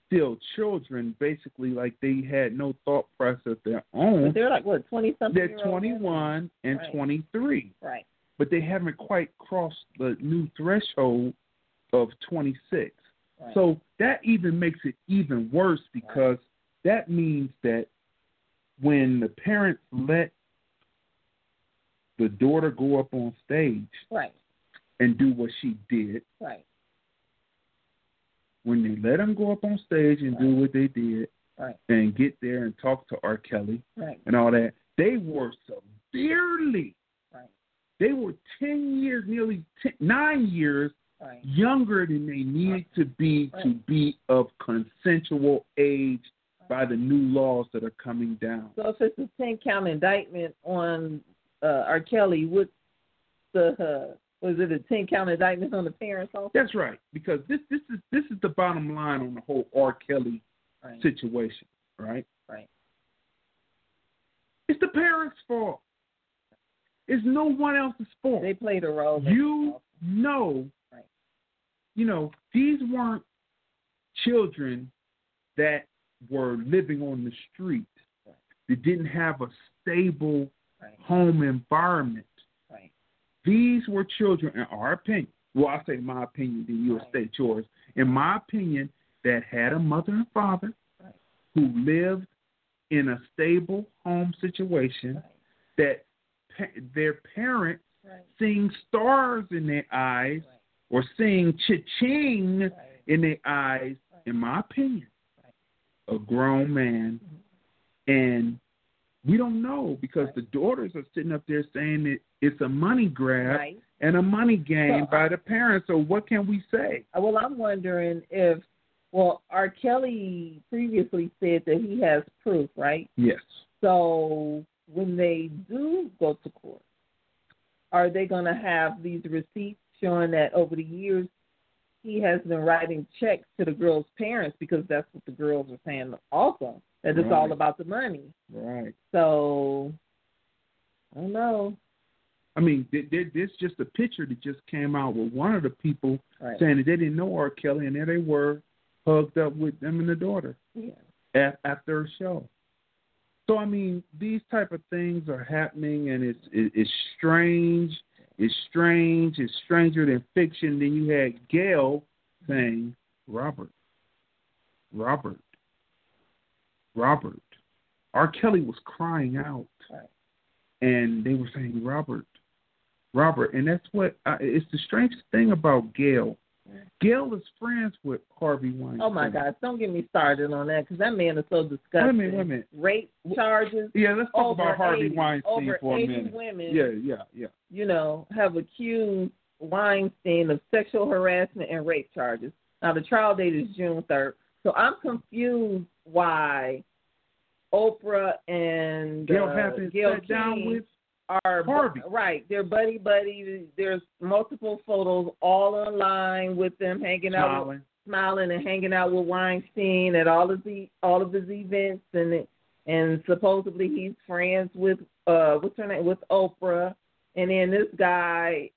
still children, basically like they had no thought process of their own. But they're like what twenty something. They're 21 and Right. 23 Right. but they haven't quite crossed the new threshold of 26. Right. So that even makes it even worse because that means that when the parents let the daughter go up on stage Right. and do what she did, Right. when they let them go up on stage and do what they did Right. and get there and talk to R. Kelly Right. and all that, they were severely Right. They were 10 years, nearly 10, nine years right. younger than they need to be to be of consensual age by the new laws that are coming down. So if it's a ten count indictment on uh, R. Kelly, what's the uh, was it a ten count indictment on the parents also? That's right, because this this is this is the bottom line on the whole R. Kelly Right. situation, right? Right. It's the parents' fault. It's no one else's fault. They played a role. you know, Right. you know, these weren't children that were living on the street. Right. That didn't have a stable Right. home environment. Right. These were children, in our opinion. Well, I say my opinion, then you'll Right. state yours. In my opinion, that had a mother and father Right. who lived in a stable home situation. That pa- their parents seeing stars in their eyes or seeing cha-ching in their eyes, in my opinion, a grown man. Mm-hmm. And we don't know because Right. the daughters are sitting up there saying that it's a money grab Right. and a money game So, by the parents. So what can we say? Uh, Well, I'm wondering if, well, R. Kelly previously said that he has proof, right? Yes. So when they do go to court, are they going to have these receipts showing that over the years he has been writing checks to the girl's parents because that's what the girls are saying also that it's all about the money. Right. So I don't know. I mean, th- th- this just a picture that just came out with one of the people Right. saying that they didn't know R. Kelly, and there they were, hugged up with them and the daughter. Yeah. at, after a show. So I mean, these type of things are happening, and it's it, it's strange. It's strange. It's stranger than fiction. Then you had Gayle saying, "Robert, Robert, Robert." R. Kelly was crying out, and they were saying, "Robert, Robert," and that's what uh, it's the strangest thing about Gayle. Gayle is friends with Harvey Weinstein. Oh my gosh! Don't get me started on that because that man is so disgusting. Wait a minute, wait a minute. Rape charges. Yeah, let's talk about Harvey 80, Weinstein over for a minute. women. Yeah, yeah, yeah. you know, have accused Weinstein of sexual harassment and rape charges. Now the trial date is June third. So I'm confused why Oprah and Gayle uh, Gayle King with are Harvey. right. They're buddy buddy. There's multiple photos all online with them hanging out, with, smiling. smiling and hanging out with Weinstein at all of the all of his events and it- and supposedly he's friends with uh what's her name with Oprah and then this guy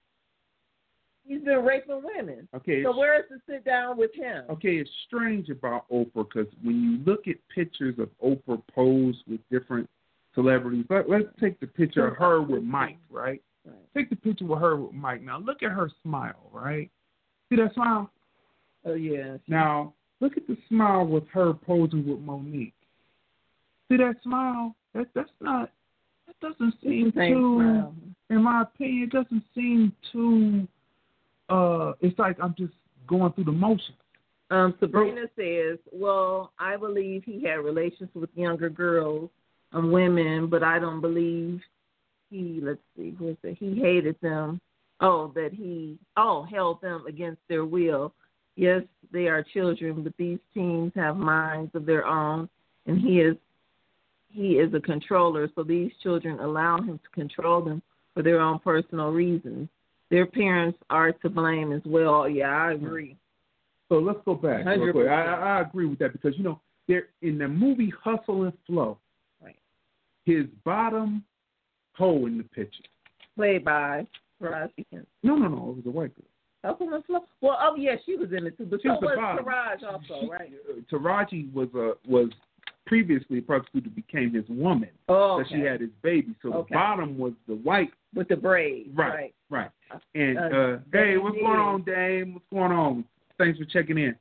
he's been raping women. Okay, So where is the sit down with him? okay. It's strange about Oprah because when you look at pictures of Oprah posed with different celebrities, let, let's take the picture of her with Mike, right? Right. Take the picture with her with Mike. Now look at her smile, right? See that smile? Oh yeah. Now look at the smile with her posing with Mo'Nique. See that smile? That that's not. That doesn't seem too. smile. in my opinion, it doesn't seem too. Uh, it's like I'm just going through the motions. Um, Sabrina says, "Well, I believe he had relations with younger girls and women, but I don't believe he. Let's see? He hated them. Oh, that he oh held them against their will. Yes, they are children, but these teens have minds of their own, and he is he is a controller. So these children allow him to control them for their own personal reasons. Their parents are to blame as well. Yeah, I agree. So let's go back. real quick. I, I agree with that because you know there in the movie Hustle and Flow, Right. his bottom hole in the picture. Played by Taraji. No, no, no, it was a white girl. Hustle and Flow. Well, oh yeah, she was in it too, but She so was the was. Taraji also, She- right? uh, Taraji was a was previously a prostitute became his woman. Oh, So she had his baby. So Okay. the bottom was the white. with the braids, Right. right? Right. And Uh, uh, hey, what's going on, Dame? What's going on? Thanks for checking in.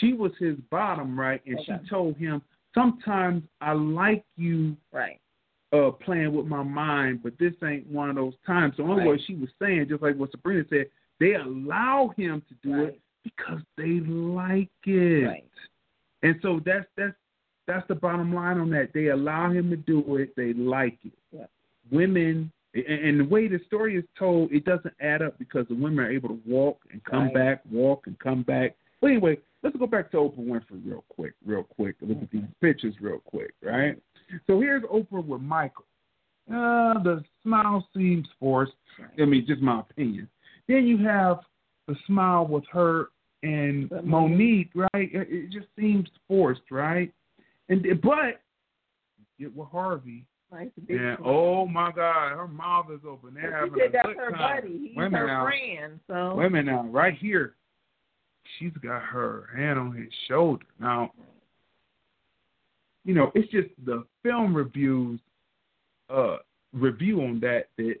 She was his bottom, right? And Okay. she told him, "Sometimes I like you Right. uh playing with my mind, but this ain't one of those times." So in other Right. words, she was saying, just like what Sabrina said, they allow him to do Right. it because they like it. Right. And so that's that's that's the bottom line on that. They allow him to do it. They like it. Yeah. Women And the way the story is told, it doesn't add up because the women are able to walk and come Right. back, walk and come back. But anyway, let's go back to Oprah Winfrey real quick, real quick. Look at these pictures real quick, right? So here's Oprah with Michael. Uh, the smile seems forced. I mean, just my opinion. Then you have the smile with her and Mo'Nique, right? It, it just seems forced, right? And but get with Harvey. Nice and oh my God, her mouth is open. They're having she said a that's good her time. buddy. He's women her now, friend. So women now, right here, she's got her hand on his shoulder. Now, you know, it's just the film reviews uh review on that that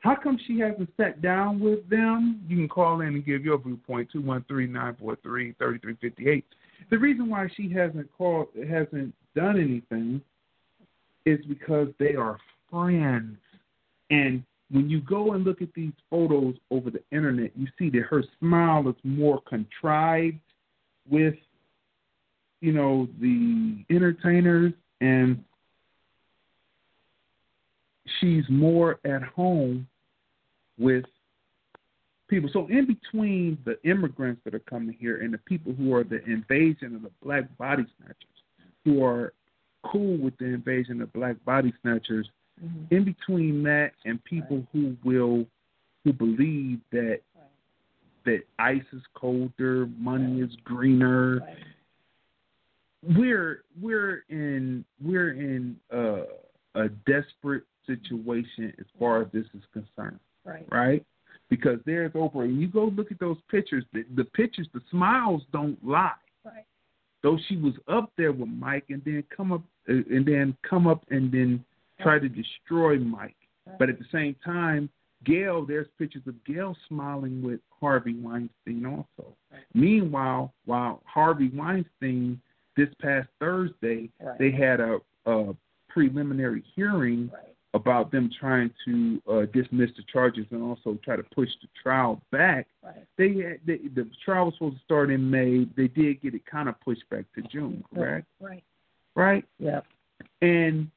how come she hasn't sat down with them? You can call in and give your viewpoint two one three nine four three thirty three fifty eight. The reason why she hasn't called, hasn't done anything, is because they are friends. And when you go and look at these photos over the internet, you see that her smile is more contrived with, you know, the entertainers, and she's more at home with people. So in between the immigrants that are coming here and the people who are the invasion of the black body snatchers, who are cool with the invasion of black body snatchers, Mhm. in between that and people who will who believe that that ice is colder, money is greener. Right. We're we're in we're in uh, a desperate situation as far as this is concerned, Right. right? Because there's Oprah, and you go look at those pictures. The, the pictures, the smiles don't lie. Right. Though she was up there with Mike, and then come up uh, and then come up and then try to destroy Mike. But at the same time, Gayle, there's pictures of Gayle smiling with Harvey Weinstein also. Right. Meanwhile, while Harvey Weinstein this past Thursday, Right. they had a, a preliminary hearing Right. About them trying to uh, dismiss the charges and also try to push the trial back. Right. They had they, the trial was supposed to start in May. They did get it kind of pushed back to June, correct? Right. Right? Yep. And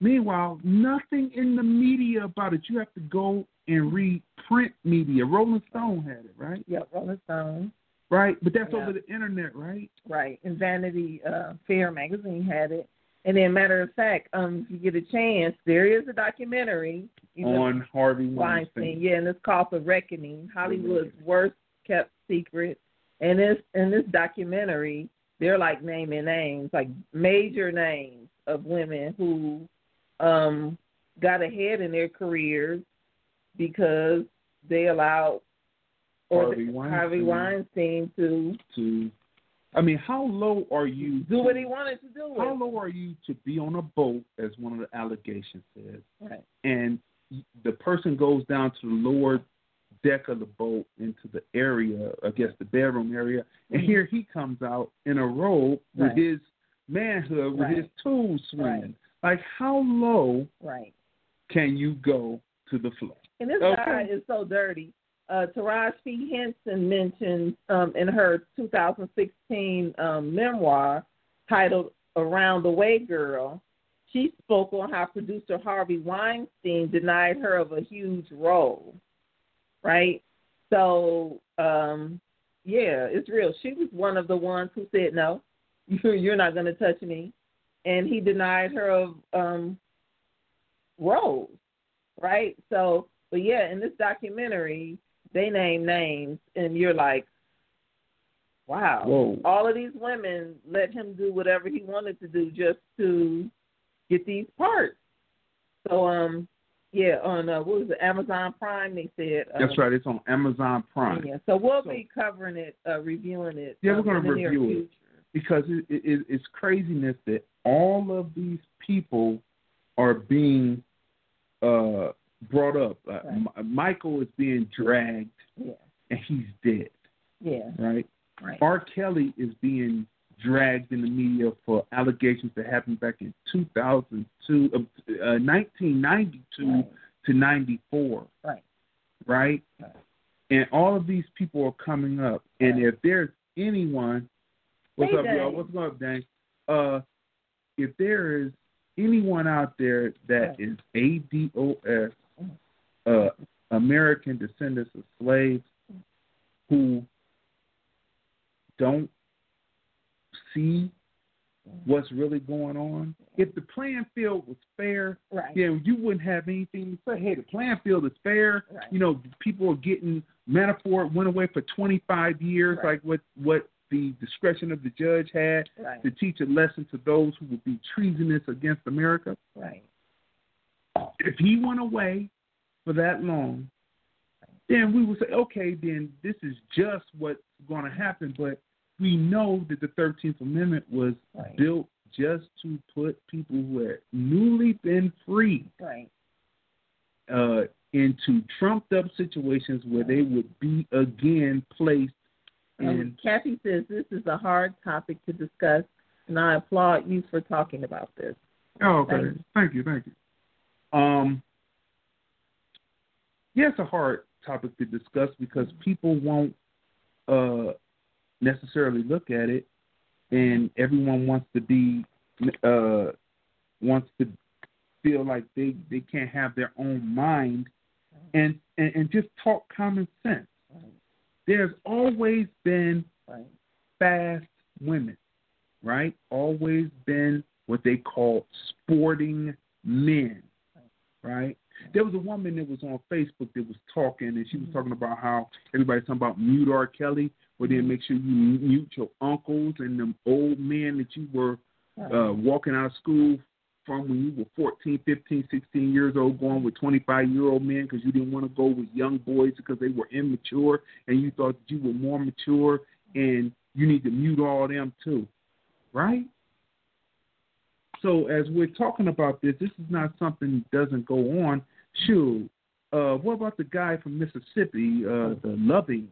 meanwhile, nothing in the media about it. You have to go and read print media. Rolling Stone had it, right? Yep. Rolling Stone. Right? But that's Yeah. over the internet, right? Right. And Vanity uh, Fair magazine had it. And then, matter of fact, um, if you get a chance, there is a documentary you know, On Harvey Weinstein. Weinstein. Yeah, and it's called The Reckoning, Hollywood's worst kept secret. And this in this documentary, they're like naming names, like major names of women who um got ahead in their careers because they allowed or Harvey Weinstein. Harvey Weinstein to To, I mean, how low are you? do to- what he wanted to do. How low are you to be on a boat, as one of the allegations says, Right. and the person goes down to the lower deck of the boat into the area, I guess the bedroom area, and Mhm. here he comes out in a robe with Right. his manhood, with Right. his tools swinging. Like, how low Right. can you go to the floor? And this Okay. guy is so dirty. Uh, Taraji P. Henson mentions um, in her 2016 um, memoir titled Around the Way Girl, she spoke on how producer Harvey Weinstein denied her of a huge role. Right? So, um, yeah, it's real. She was one of the ones who said, no, you're, you're not going to touch me. And he denied her of um, roles. Right? So, but yeah, in this documentary, they name names, and you're like, wow. Whoa. All of these women let him do whatever he wanted to do just to get these parts. So, um, yeah, on uh, what was it, Amazon Prime? They said um, That's right. It's on Amazon Prime. Yeah, so we'll So- be covering it, uh, reviewing it. Yeah, we're um, in the near review it. because it, it, it's craziness that all of these people are being uh, brought up. Uh, Right. M- Michael is being dragged Yeah, and he's dead, yeah, right? right. R. Kelly is being dragged in the media for allegations that happened back in 2002, uh, uh, 1992 Right. to 94, Right. right? Right. And all of these people are coming up. And if there's anyone, what's Hey, up, y'all? What's up, Dang? Uh, if there is anyone out there that is ADOS, uh, American descendants of slaves, who don't see what's really going on. If the playing field was fair, Right. then you wouldn't have anything to say. Hey, the playing field is fair. Right. You know, people are getting Manafort went away for 25 years, Right. like what what the discretion of the judge had to teach a lesson to those who would be treasonous against America. Right. If he went away for that long, then we would say, okay, then this is just what's going to happen. But we know that the 13th Amendment was Right. built just to put people who had newly been free Right. uh, into trumped up situations where they would be again placed in. Um, Kathy says this is a hard topic to discuss, and I applaud you for talking about this. Oh, okay. Thank you. Thank you. Thank you. Um, yeah, it's a hard topic to discuss because people won't uh, necessarily look at it, and everyone wants to be uh, wants to feel like they they can't have their own mind and and, and just talk common sense. There's always been fast women, right? Always been what they call sporting men, right? There was a woman that was on Facebook that was talking, and she was talking about how everybody's talking about mute R. Kelly, but then make sure you mute your uncles and them old men that you were uh, walking out of school from when you were 14, 15, 16 years old, going with 25 year old men because you didn't want to go with young boys because they were immature and you thought that you were more mature and you need to mute all them too, right? So as we're talking about this, this is not something that doesn't go on. Shoot, uh, what about the guy from Mississippi, uh, the Lovings?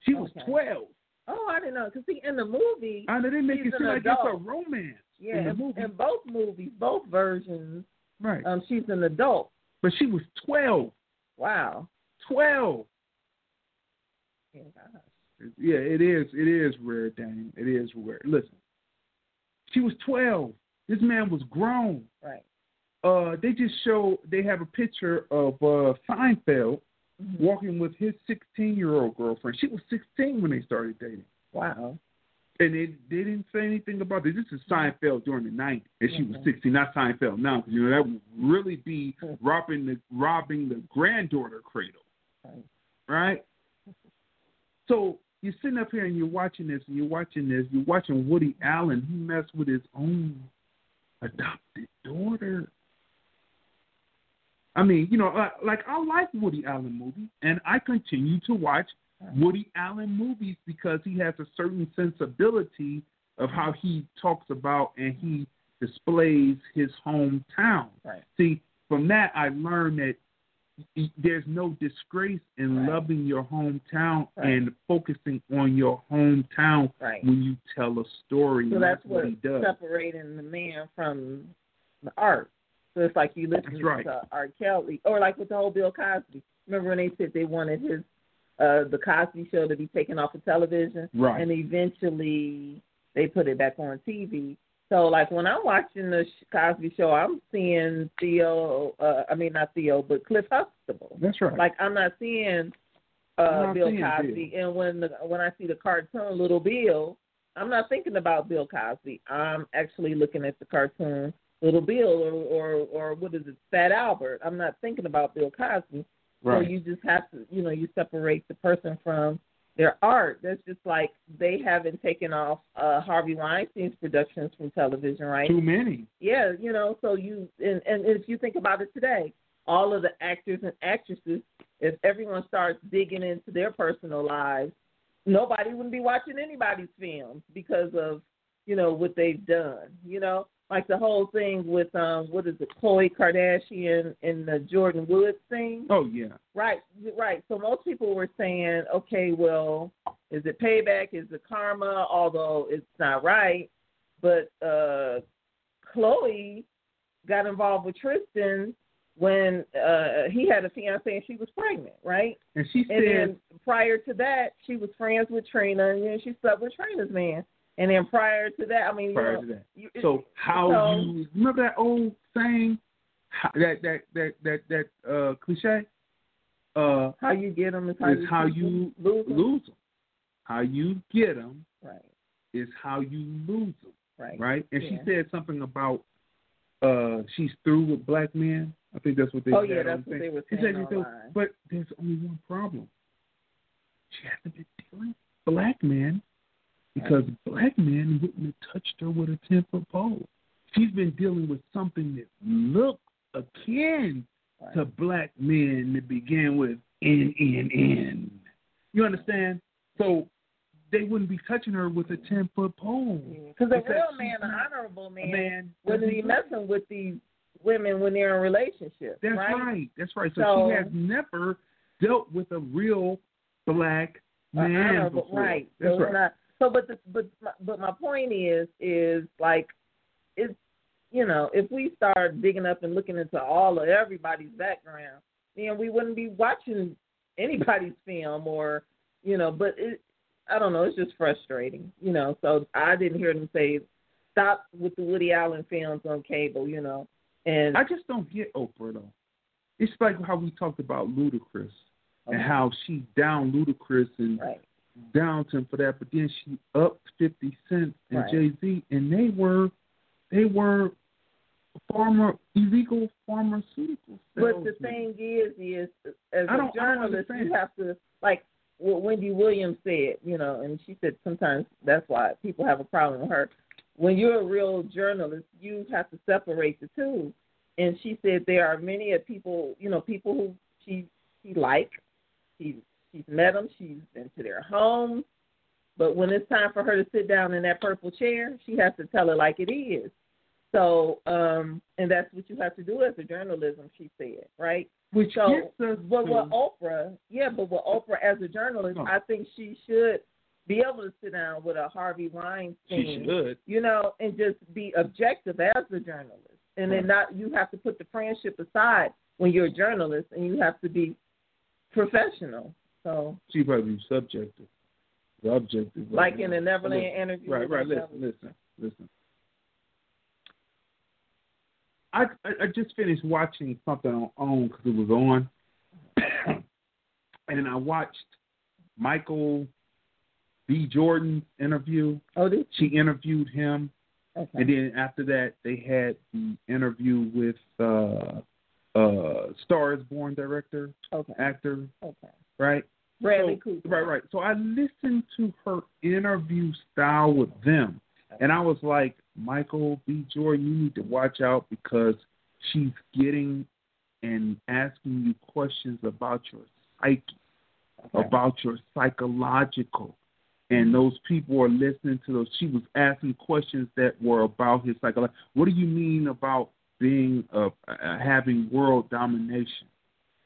She was Okay. 12. Oh, I didn't know. Because see, in the movie, I know they make it seem like it's a romance yeah, in movie. in both movies, both versions, right. um, she's an adult. But she was 12. Wow. 12. Yeah. Yeah, it is. It is rare, Daniel. It is rare. Listen, she was 12. This man was grown. Right. Uh, they just show they have a picture of uh, Seinfeld Mhm. walking with his 16 year old girlfriend. She was 16 when they started dating. Wow. And they, they didn't say anything about this. This is Seinfeld during the 90s, and she was Mhm. 16, not Seinfeld now, because you know that would really be Mhm. robbing the robbing the granddaughter cradle, Right. right? So you're sitting up here and you're watching this, and you're watching this, you're watching Woody Allen. He messed with his own adopted daughter. I mean, you know, uh, like I like Woody Allen movies, and I continue to watch Woody Allen movies because he has a certain sensibility of how he talks about and he displays his hometown. Right. See, from that I learned that there's no disgrace in Right. loving your hometown Right. and focusing on your hometown Right. when you tell a story. So and that's what what he does. separating the man from the art. So it's like you listen right. to R. Kelly, or like with the whole Bill Cosby. Remember when they said they wanted his uh the Cosby Show to be taken off of television, Right. and eventually they put it back on TV. So like when I'm watching the Sh- Cosby Show, I'm seeing Theo. Uh, I mean not Theo, but Cliff Huxtable. That's right. Like I'm not seeing I'm uh not Bill seeing Cosby, and when the when I see the cartoon Little Bill, I'm not thinking about Bill Cosby. I'm actually looking at the cartoon Little Bill or or or what is it, Fat Albert. I'm not thinking about Bill Cosby. right. So you just have to, you know, you separate the person from their art. That's just like they haven't taken off uh Harvey Weinstein's productions from television, right? Too many. Yeah, you know, so you and, and if you think about it today, all of the actors and actresses, if everyone starts digging into their personal lives, nobody wouldn't be watching anybody's films because of, you know, what they've done. You know, like the whole thing with um what is it, Khloe Kardashian and the Jordyn Woods thing. Oh yeah. Right, right. So most people were saying, okay, well, is it payback? Is it karma? Although it's not right. But uh Khloe got involved with Tristan when uh he had a fiance and she was pregnant, right? And she said, And then prior to that, she was friends with Trina and then she slept with Trina's man. And then prior to that, I mean, prior you know, to that. You, so how so, you remember that old saying, that that that that that uh, cliche? Uh, how you get them is how is you, how you lose them. lose them. How you get them Right. is how you lose them. Right. Right. And Yeah. she said something about uh, she's through with black men. I think that's what they. Oh yeah, that's what thing. they were saying she said, online. but there's only one problem. She hasn't been dealing black men because black men wouldn't have touched her with a ten foot pole. She's been dealing with something that looks akin Right. to black men to begin with N N N. You understand? So they wouldn't be touching her with a ten foot pole. Because a real man, an honorable man, man wouldn't be messing with these women when they're in relationships. That's right. right. That's right. So, So- she has never dealt with a real black man before. right. That's so right. Not, so, but the, but but my point is is like it's you know if we start digging up and looking into all of everybody's background, then we wouldn't be watching anybody's film or you know. But it, I don't know. It's just frustrating, you know. So I didn't hear them say stop with the Woody Allen films on cable, you know. And I just don't get Oprah though. It's like how we talked about Ludacris and uh-huh. how she down Ludacris and right, down to him for that, but then she upped Fifty Cent and Right. Jay Z, and they were they were pharma illegal pharmaceutical. But the thing is, is as I a don't- I don't journalist, you have to like what Wendy Williams said, you know, and she said sometimes that's why people have a problem with her. When you're a real journalist, you have to separate the two. And she said there are many of people, you know, people who she she like, she she's met them, she's been to their homes, but when it's time for her to sit down in that purple chair, she has to tell it like it is. So, um, and that's what you have to do as a journalism, she said, right? which So, but with Oprah, yeah, but with Oprah as a journalist, No. I think she should be able to sit down with a Harvey Weinstein, she should. you know, and just be objective as a journalist, and then not you have to put the friendship aside when you're a journalist, and you have to be professional. So, She probably be subjective. The objective. like in the Neverland Listen. interview, Right, right. Listen, Neverland- listen, listen. I, I just finished watching something on OWN because it was on, and I watched Michael B. Jordan interview. Oh, this She interviewed him, okay. and then after that, they had the interview with uh, uh, Star is Born director, okay, actor, okay. Right? Bradley So- Cooper, Right, right. So I listened to her interview style with them, and I was like, Michael B. Jordan, you need to watch out because she's getting and asking you questions about your psyche, Okay. about your psychological. And those people are listening to those. She was asking questions that were about his psychology. What do you mean about being uh, having world domination?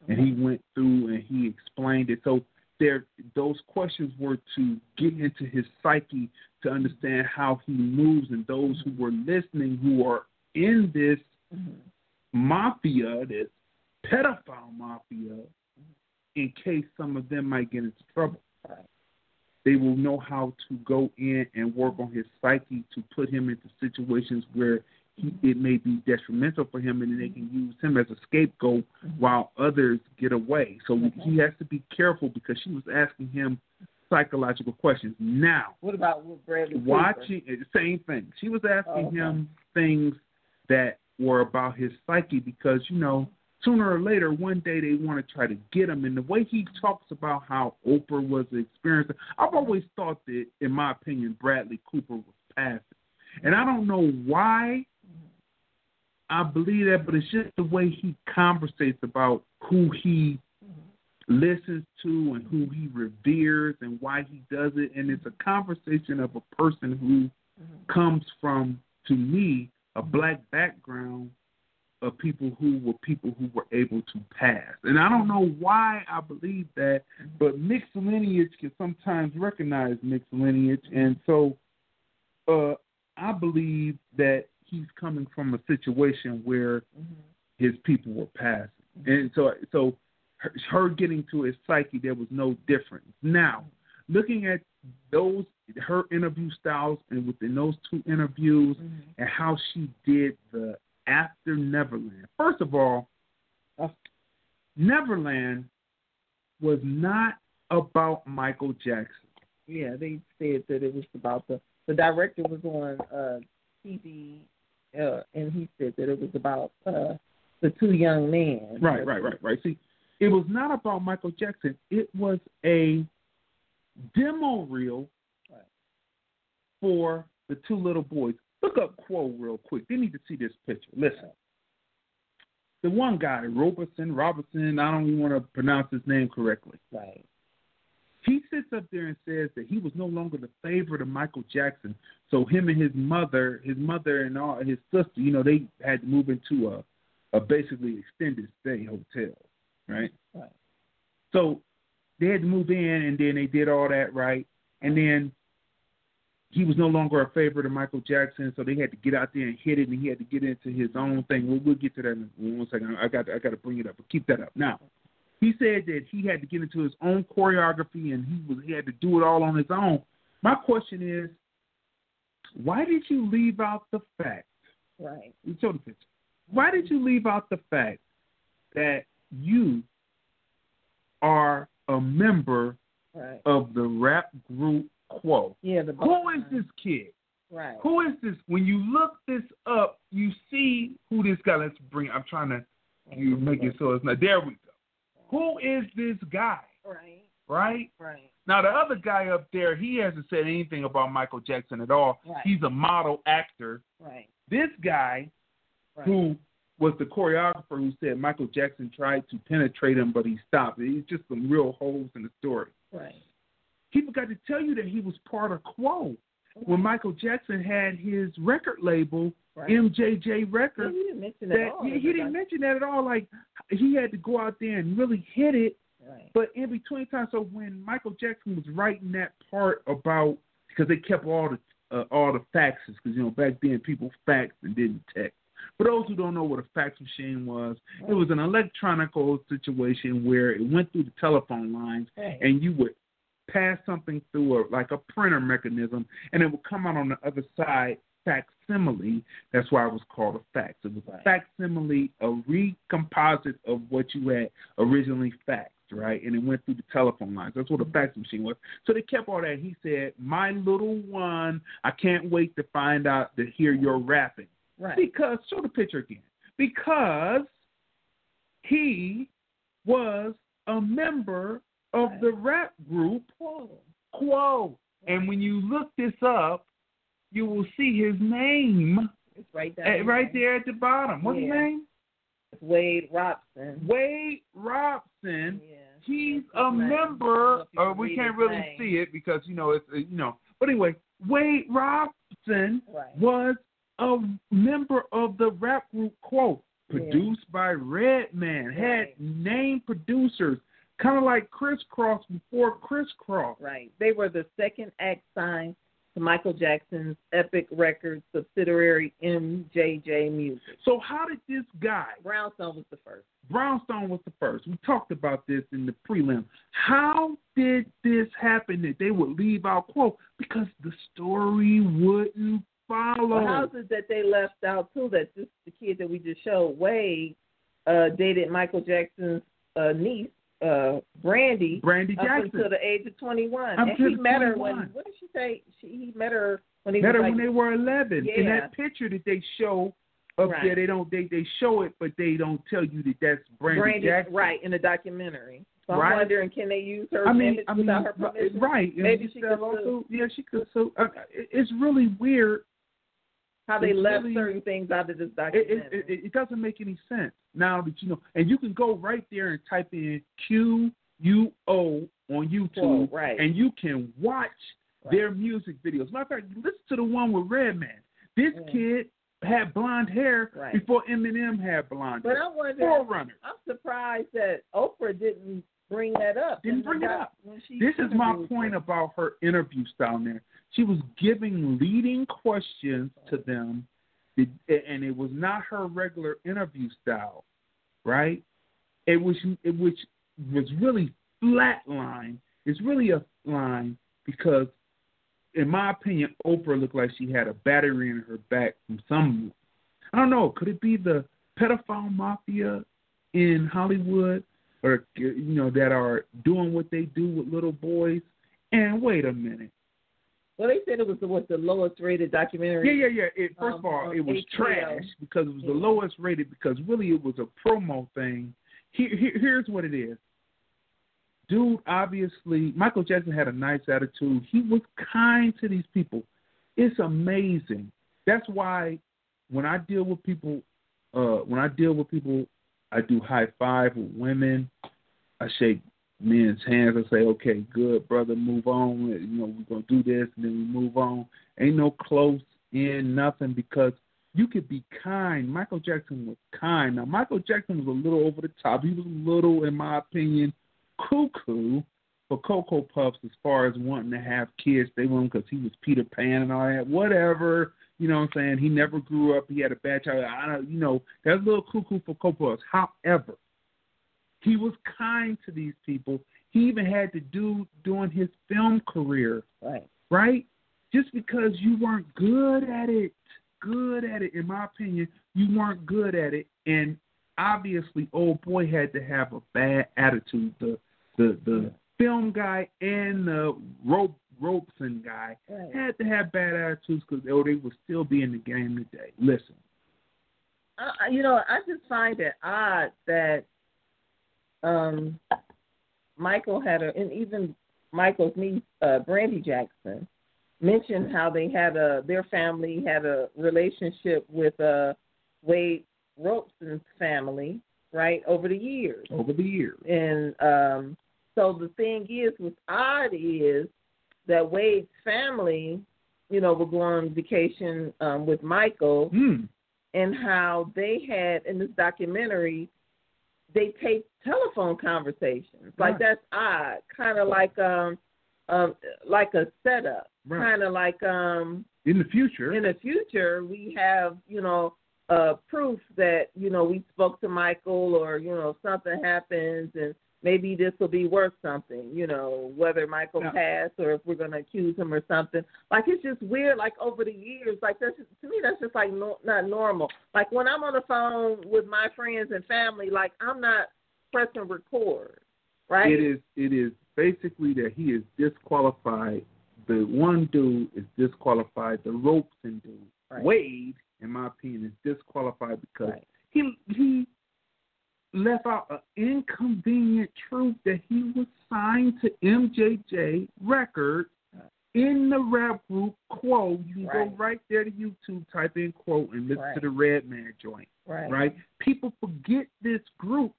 And he went through and he explained it. So there, those questions were to get into his psyche to understand how he moves, and those who were listening, who are in this Mhm. mafia, this pedophile mafia, in case some of them might get into trouble. They will know how to go in and work on his psyche to put him into situations where he, it may be detrimental for him, and then they can use him as a scapegoat while others get away. So he has to be careful because she was asking him psychological questions. Now, What about with Bradley Cooper? watching eh, same thing. She was asking Oh, okay. him things that were about his psyche because you know sooner or later one day they want to try to get him. And the way he talks about how Oprah was experiencing, I've always thought that, in my opinion, Bradley Cooper was passive, and I don't know why. I believe that, but it's just the way he conversates about who he listens to and who he reveres and why he does it. And it's a conversation of a person who comes from, to me, a black background of people who were people who were able to pass. And I don't know why I believe that, but mixed lineage can sometimes recognize mixed lineage. And so uh, I believe that he's coming from a situation where his people were passing. And so, so her, her getting to his psyche, there was no difference. Now, looking at those her interview styles and within those two interviews Mhm. and how she did the after Neverland. First of all, Oh. Neverland was not about Michael Jackson. Yeah, they said that it was about the the director was on uh TV uh and he said that it was about uh the two young men. Right, right, right, right. See, it was not about Michael Jackson. It was a demo reel Right. for the two little boys. Look up Quo real quick. They need to see this picture. Listen. The one guy, Robertson, Robertson, I don't even want to pronounce his name correctly. Right. He sits up there and says that he was no longer the favorite of Michael Jackson. So him and his mother, his mother and all his sister, you know, they had to move into a, a basically extended stay hotel, right? Right. So they had to move in, and then they did all that right, and then he was no longer a favorite of Michael Jackson, so they had to get out there and hit it, and he had to get into his own thing. We'll, we'll get to that in one second. I got I got to bring it up, but keep that up now. He said that he had to get into his own choreography, and he was he had to do it all on his own. My question is, why did you leave out the fact? Right. You the picture. Why did you leave out the fact that you are a member Right. of the rap group Quo? Yeah, the Who is this kid? Right. Who is this? When you look this up, you see who this guy. Let's bring. I'm trying to you make it so it's not. There we. Who is this guy? Right. Right Right. now, the other guy up there, he hasn't said anything about Michael Jackson at all. Right. He's a model actor. Right. This guy Right. who was the choreographer who said Michael Jackson tried to penetrate him, but he stopped. It's just some real holes in the story. Right. He forgot to tell you that he was part of Quo when Michael Jackson had his record label, Right. MJJ Yeah, Records. he didn't mention That that. all. he, didn't mention that at all. Like he had to go out there and really hit it. Right. But in between time, so when Michael Jackson was writing that part about because they kept all the uh, all the faxes because you know back then people faxed and didn't text. For those who don't know what a fax machine was, it was an electronical situation where it went through the telephone lines Right. and you would pass something through a, like a printer mechanism and it would come out on the other side facsimile. That's why it was called a fax. It was a facsimile, a recomposite of what you had originally faxed, right? And it went through the telephone lines. That's what a fax machine was. So they kept all that. He said, "My little one, I can't wait to find out to hear your rapping." right. Because show the picture again. Because he was a member of Right. the rap group Whoa. Quo. And when you look this up, you will see his name It's right down at, right there at the bottom. What's his name? It's Wade Robson. Wade Robson. Yeah. He's a name. Member. don't know if you Uh, we can't really name. see it because you know it's uh, you know. But anyway, Wade Robson Right. was a member of the rap group Quo, Yeah. produced by Redman. Had Right. name producers, kind of like Kris Kross before Kris Kross. Right. They were the second act signed to Michael Jackson's Epic Records subsidiary MJJ Music. So how did this guy? Brownstone was the first. Brownstone was the first. We talked about this in the prelim. How did this happen that they would leave out quote? Because the story wouldn't follow. Well, how's it that they left out too? That this the kid that we just showed, Wade, uh, dated Michael Jackson's uh, niece, uh, Brandi, Brandi up Jackson. until the age of twenty one. And he met her when what did she say? She he met her when he met was like when they were eleven. In Yeah. that picture that they show up Right. there, they don't they they show it, but they don't tell you that that's Brandi, Brandi, Jackson. right in the documentary. So I'm Right. wondering, can they use her I mean, image I mean, without her permission? right? Maybe she could also, yeah, she could. So uh, it- it's really weird How they left really- certain things out of this it, documentary. it, it, it doesn't make any sense now that you know. And you can go right there and type in Q U O on YouTube, Whoa, right. and you can watch Right. their music videos. Matter of fact, listen to the one with Redman. This Yeah. kid had blonde hair Right. before Eminem had blonde but hair. I'm wondering, Forerunner. I'm surprised that Oprah didn't bring that up. Didn't bring it up. This is my point about her interview style. There, she was giving leading questions to them, and it was not her regular interview style, right? It was, it, which was really flat line. It's really a line because, in my opinion, Oprah looked like she had a battery in her back from some. I don't know. Could it be the pedophile mafia in Hollywood, or you know, that are doing what they do with little boys? And wait a minute. Well, they said it was the what the lowest rated documentary. Yeah, yeah, yeah. It, first um, of all, it was HBO. trash because it was the lowest rated because really it was a promo thing. Here, here, here's what it is. Dude, obviously, Michael Jackson had a nice attitude. He was kind to these people. It's amazing. That's why when I deal with people, uh, when I deal with people, I do high five with women. I shake men's hands. I say, "Okay, good, brother, move on. You know, we're gonna do this, and then we move on. Ain't no close in nothing because you could be kind. Michael Jackson was kind. Now, Michael Jackson was a little over the top. He was a little, in my opinion, cuckoo for Cocoa Puffs as far as wanting to have kids. They want because he was Peter Pan and all that. Whatever. You know what I'm saying? He never grew up. He had a bad childhood. I don't, you know, that's a little cuckoo for Cocoa Puffs. However, he was kind to these people. He even had to do during his film career, Right. right? Just because you weren't good at it, good at it, in my opinion, you weren't good at it, and obviously, old boy had to have a bad attitude. The the the film guy and the rope Robson guy Right. had to have bad attitudes because oh, they would still be in the game today. Listen, I- you know, I just find it odd that um, Michael had a, and even Michael's niece, uh, Brandi Jackson, mentioned how they had a, their family had a relationship with uh, Wade Robson's family, right, over the years. over the years, And um, so the thing is, what's odd is that Wade's family, you know, were going on vacation um, with Michael, hmm. and how they had in this documentary, they taped telephone conversations. Like that's odd, kind of like um, um, like a setup, Right. kind of like um, in the future, in the future we have you know uh proof that you know we spoke to Michael or you know something happens and maybe this will be worth something you know whether Michael Yeah. passed or if we're going to accuse him or something like it's just weird like over the years like that's just, to me that's just like no, not normal like when I'm on the phone with my friends and family like I'm not pressing record right it is it is basically that he is disqualified. The one dude is disqualified. The Robson dude, Right. Wade, in my opinion, is disqualified because Right. he he left out an inconvenient truth that he was signed to MJJ Records in the rap group Quo. You can go Right. right there to YouTube, type in Quo, and listen Right. to the Redman joint. right Right? People forget this group.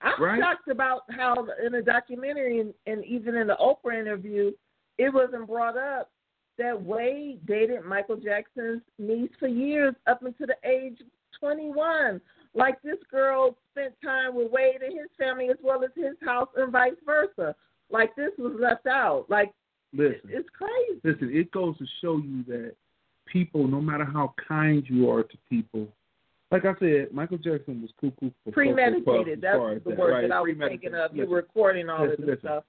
I'm Right? shocked about how in the documentary and, and even in the Oprah interview, it wasn't brought up that Wade dated Michael Jackson's niece for years up until the age of 21. Like this girl spent time with Wade and his family as well as his house and vice versa. Like this was left out. Like Listen. it's crazy. Listen, it goes to show you that people, no matter how kind you are to people, like I said, Michael Jackson was cuckoo for Premeditated. That's the that, word right? that I was thinking of. You were recording all listen, of this listen. stuff.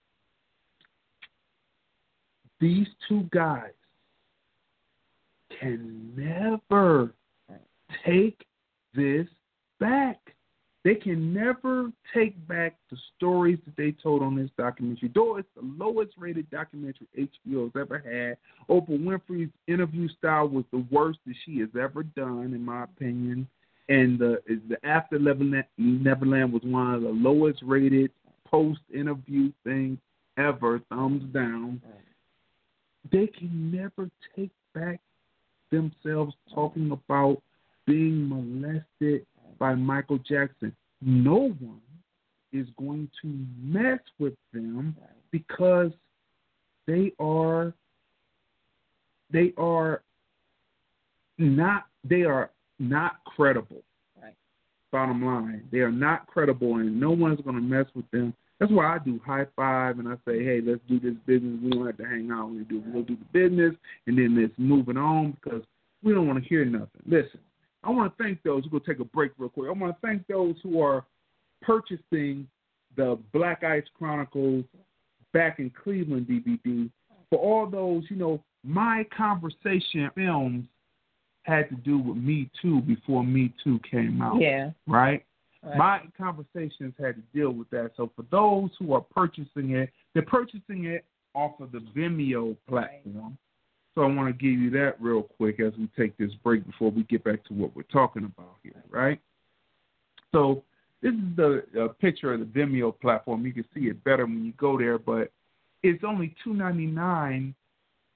These two guys can never take this back. They can never take back the stories that they told on this documentary. Though it's the lowest rated documentary HBO has ever had. Oprah Winfrey's interview style was the worst that she has ever done, in my opinion. And the the After Neverland, Neverland was one of the lowest rated post interview things ever. Thumbs down. They can never take back themselves talking about being molested by Michael Jackson. No one is going to mess with them because they are they are not they are not credible. Right. Bottom line, they are not credible, and no one's going to mess with them. That's why I do high five and I say, hey, let's do this business. We don't have to hang out. We do we'll do the business, and then let's moving on because we don't want to hear nothing. Listen, I want to thank those. We're going to take a break real quick. I want to thank those who are purchasing the Black Ice Chronicles back in Cleveland DVD. for all those, you know, my conversation films had to do with Me Too before Me Too came out. Yeah. Right? Right. My conversations had to deal with that. So for those who are purchasing it, they're purchasing it off of the Vimeo platform. So I want to give you that real quick as we take this break before we get back to what we're talking about here, right? So this is the uh, picture of the Vimeo platform. You can see it better when you go there, but it's only two ninety nine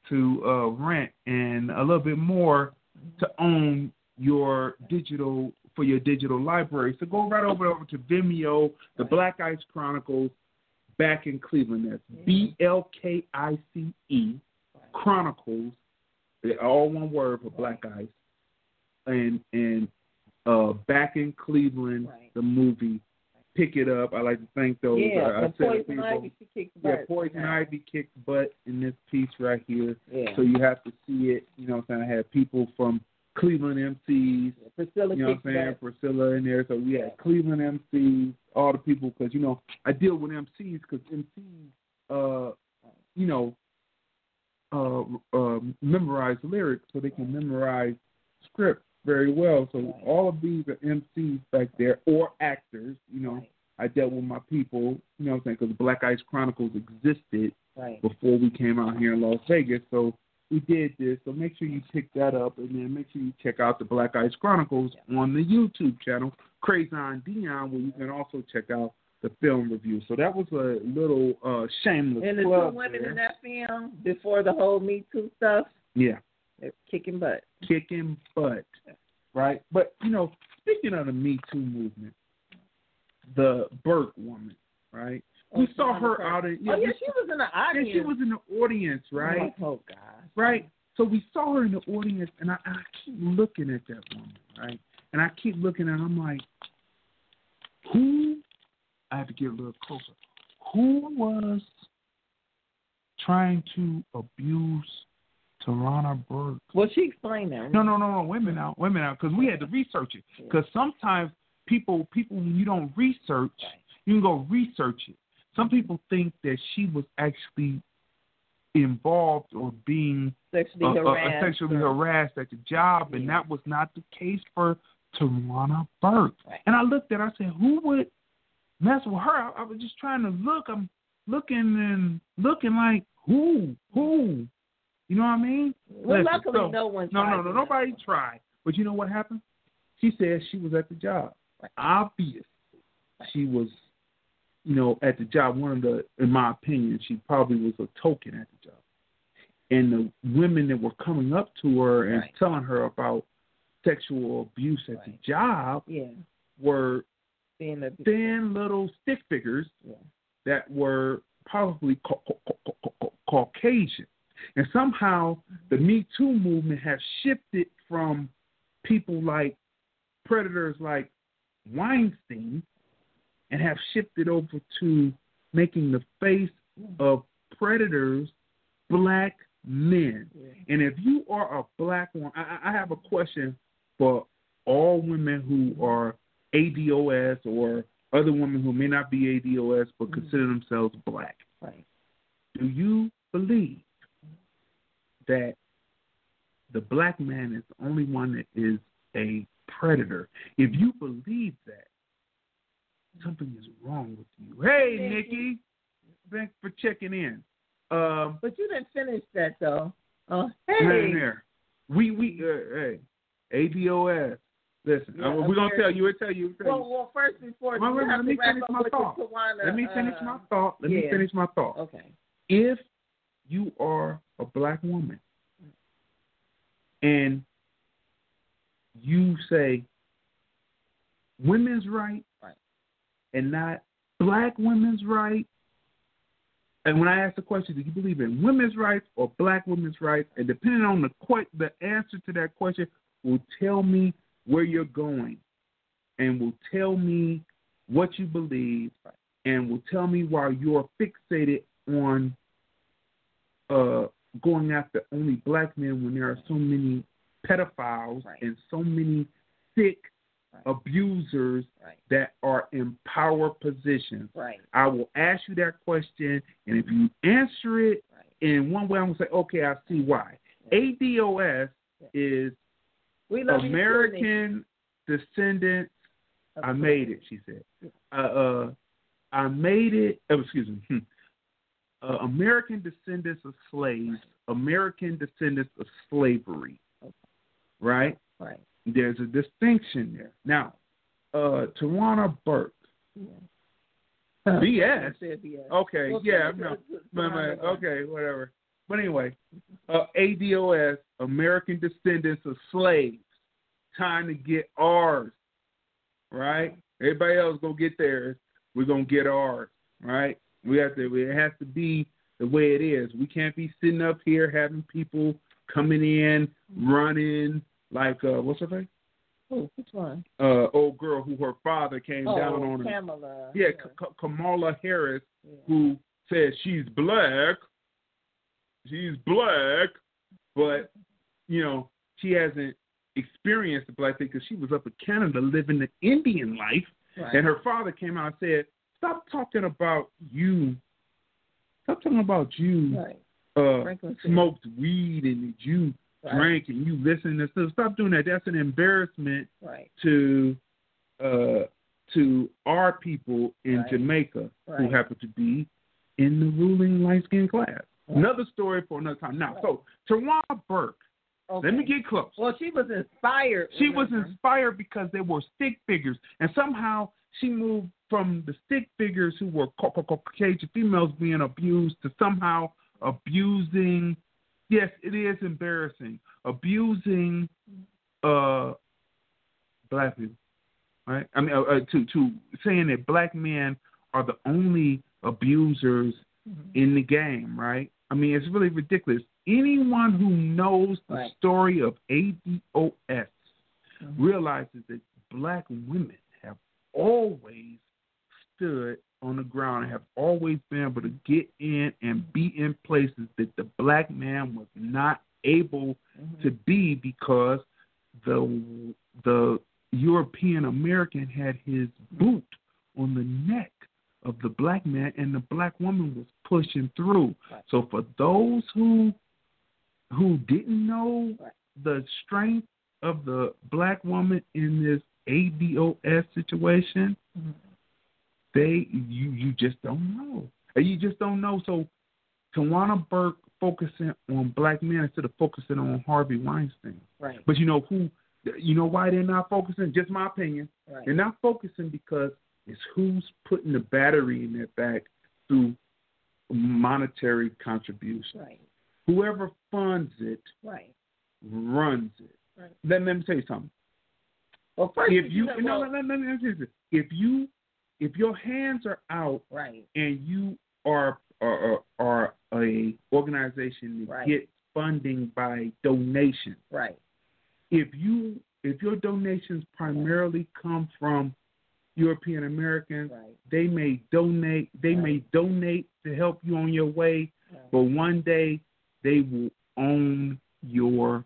to uh, rent and a little bit more to own your digital for your digital library. So go right over over to Vimeo, the Black Ice Chronicles, back in Cleveland. That's B L K I C E Chronicles. They're all one word for Black Ice, and and uh, back in Cleveland, Right. the movie. Pick it up. I like to thank those. Yeah, uh, I poison people. ivy she kicked Yeah, butt. Poison Ivy kicked butt in this piece right here. Yeah. So you have to see it. You know what I'm saying? I had people from Cleveland MCs, Priscilla you know what I'm saying? Priscilla in there. So we had Cleveland MCs, all the people, because, you know, I deal with MCs because MCs, uh, you know, uh, uh, memorize lyrics so they can memorize scripts very well. So Right. all of these are MCs back there or actors, you know. Right. I dealt with my people, you know what I'm saying, because Black Ice Chronicles existed Right. before we came out here in Las Vegas. So we did this. So make sure you pick that up, and then make sure you check out the Black Ice Chronicles on the YouTube channel, Crayzon Deeyon, where you can also check out the film review. So that was a little uh, shameless And the two women there. in that film before the whole Me Too stuff, Yeah, they're kicking butt. kicking butt, right? But you know, speaking of the Me Too movement, the Burke woman, right? We Oh, saw her out in oh we yeah, she was in the Yeah, audience. she was in the audience, right? Oh gosh. Right? So we saw her in the audience, and I, I keep looking at that woman, right? And I keep looking at her, I'm like, who? I have to get a little closer. Who was trying to abuse Tarana Burke? Well, she explained that. No, no, no, no. Women out, women out, because we had to research it. Because sometimes people, people, when you don't research, you can go research it. Some people think that she was actually involved or being Sexually uh, uh, harassed. sexually or- harassed at the job, and that was not the case for Tarana Burke. Right. And I looked at, her, I said, who would mess with her? I, I was just trying to look. I'm looking and looking like who, who. You know what I mean? Well, Listen, luckily, so- no one. No, no, no. Nobody tried. But you know what happened? She said she was at the job. Obvious. She was, you know, at the job. One of the, in my opinion, she probably was a token at the job. And the women that were coming up to her and Right. telling her about sexual abuse at the job Yeah. were A thin little stick figures Yeah. that were probably ca- ca- ca- ca- ca- Caucasian. And somehow the Me Too movement has shifted from people like predators like Weinstein and have shifted over to making the face of predators black men. Yeah. And if you are a black one, I, I have a question for all women who are ADOS or other women who may not be ADOS but Mhm. consider themselves black. Right. Do you believe that the black man is the only one that is a predator? If you believe that, something is wrong with you. Hey, Nikki. Nikki, thanks for checking in. Um, But you didn't finish that though. Oh, Right hey. there. We we uh, hey ADOS. Listen, Yeah, uh, we're gonna tell you. We'll tell you. We'll tell Well, you. well, first before Well, you wait, have let me finish my thought. Tawana, Let me finish uh, my thought. Let me finish my thought. Okay. If you are a black woman and you say women's right, Right. and not black women's right, and when I ask the question, do you believe in women's rights or black women's rights? And depending on the the answer to that question will tell me where you're going, and will tell me what you believe, and will tell me why you're fixated on uh, going after only black men when there are so many pedophiles Right. and so many sick Right. abusers Right. that are in power positions. Right. I will ask you that question, and if you answer it in one way, I'm gonna say, okay, I see why. ADOS is we love you. American descendants. I made it. She said. Uh, uh I made it. Oh, excuse me. Hmm. Uh, American descendants of slaves. American descendants of slavery. Right. Right. There's a distinction there. Now, uh, Tarana Burke. Yeah. BS. BS. Okay, Well, yeah, so- no, so- so- but, but, okay, whatever. But anyway, uh, ADOS, American descendants of slaves, time to get ours, right? Everybody else gonna get theirs. We're gonna get ours, right? We have to. It has to be the way it is. We can't be sitting up here having people coming in, running like uh, what's her name? Who? Which one? Uh, old girl who her father came oh, down on her. Kamala. Yeah, K- K- Kamala Harris yeah. who says she's black. She's black, but you know she hasn't experienced the black thing because she was up in Canada living the Indian life, Right. and her father came out and said, "Stop talking about you. Stop talking about you. right. Uh, Franklin said- smoked weed and you Right. drank and you listened to stuff. Stop doing that. That's an embarrassment Right. to uh, to our people in Right. Jamaica who happen to be in the ruling light skinned class. Right. Another story for another time. Now, so Tawana Burke, Okay. let me get close. Well, she was inspired. She was inspired because they were stick figures, and somehow she moved from the stick figures who were Cau- Cau- Caucasian females being abused to somehow abusing. Yes, it is embarrassing. Abusing uh, black people, right? I mean, uh, uh, to to saying that black men are the only abusers Mhm. in the game, right? I mean, it's really ridiculous. Anyone who knows the Right. story of ADOS Mhm. realizes that black women have always stood on the ground and have always been able to get in and be in places that the black man was not able Mhm. to be because the the European American had his boot on the neck of the black man and the black woman was pushing through. Right. So for those who who didn't know the strength of the black woman in this ADOS situation, they you you just don't know. You just don't know. So Tawana Burke focusing on black men instead of focusing on Harvey Weinstein. Right. But you know who you know why they're not focusing? Just my opinion. Right. They're not focusing because it's who's putting the battery in their back through monetary contribution. Right. Whoever funds it Right. runs it. Right. Let, let me tell you something. Well, first, If you know, no, well, no, no, no, no, no, no. if you if your hands are out right. and you are are, are a organization that Right. gets funding by donation, Right. if you if your donations primarily come from European Americans, Right. they may donate they may donate to help you on your way, Right. but one day they will own your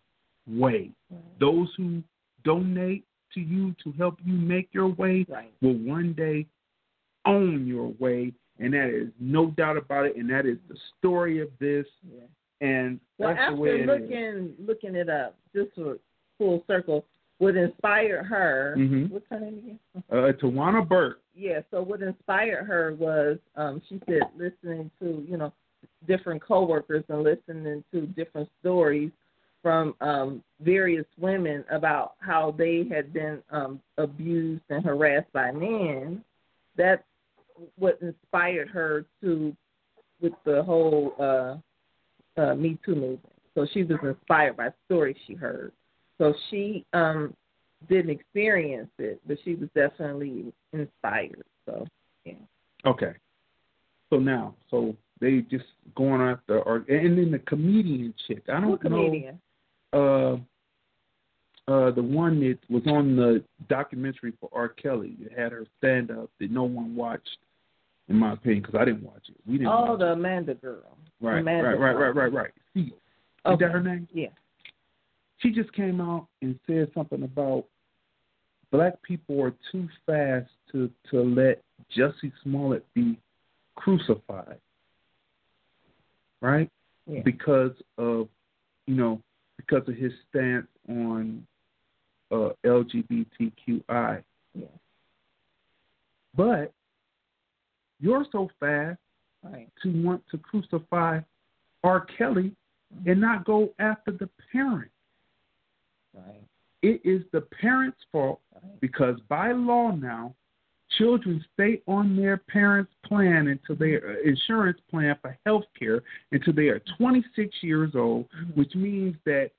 way. Right. Those who donate to you to help you make your way Right. will one day own your way, and that is no doubt about it. And that is the story of this, Yeah. and Well, that's the after way it is. looking looking it up, just for full circle, what inspired her? Mhm. What's her name again? Uh, Tawana Burke. Yeah. So what inspired her was um, she said listening to you know different coworkers and listening to different stories from um, various women about how they had been um, abused and harassed by men. That's what inspired her to with the whole uh, uh, Me Too movement. So she was inspired by stories she heard. So she um, didn't experience it, but she was definitely inspired. So yeah, Okay. So now, so they just going after, or and then the comedian chick. I don't know. comedian? Uh, uh, the one that was on the documentary for R. Kelly that had her stand up that no one watched, in my opinion, because I didn't watch it. We didn't. Oh, the it. Amanda girl. right, Amanda right, right, right, right, right. Seal. Is that her name? Yeah. She just came out and said something about black people are too fast to to let Jussie Smollett be crucified. Right? yeah. because of you know because of his stance on uh, LGBTQI. Yeah. But you're so fast Right. to want to crucify R. Kelly and not go after the parent. Right. It is the parent's fault Right. because by law now, children stay on their parents' plan until their uh, insurance plan for health care until they are 26 years old, Mhm. which means that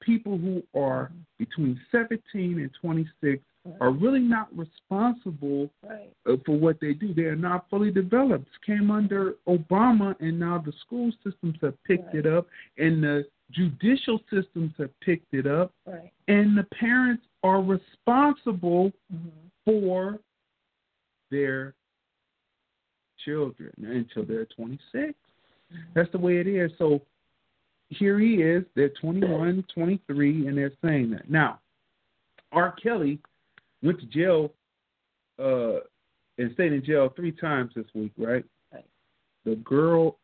people who are between 17 and 26 are really not responsible Right. uh, for what they do. They are not fully developed. Came under Obama, and now the school systems have picked it up, and the judicial systems have picked it up, Right. and the parents are responsible hmm for their children until they're 26. That's the way it is. So here he is. They're 21, 23, and they're saying that. Now, R. Kelly went to jail uh, and stayed in jail three times this week, right? Right. The girl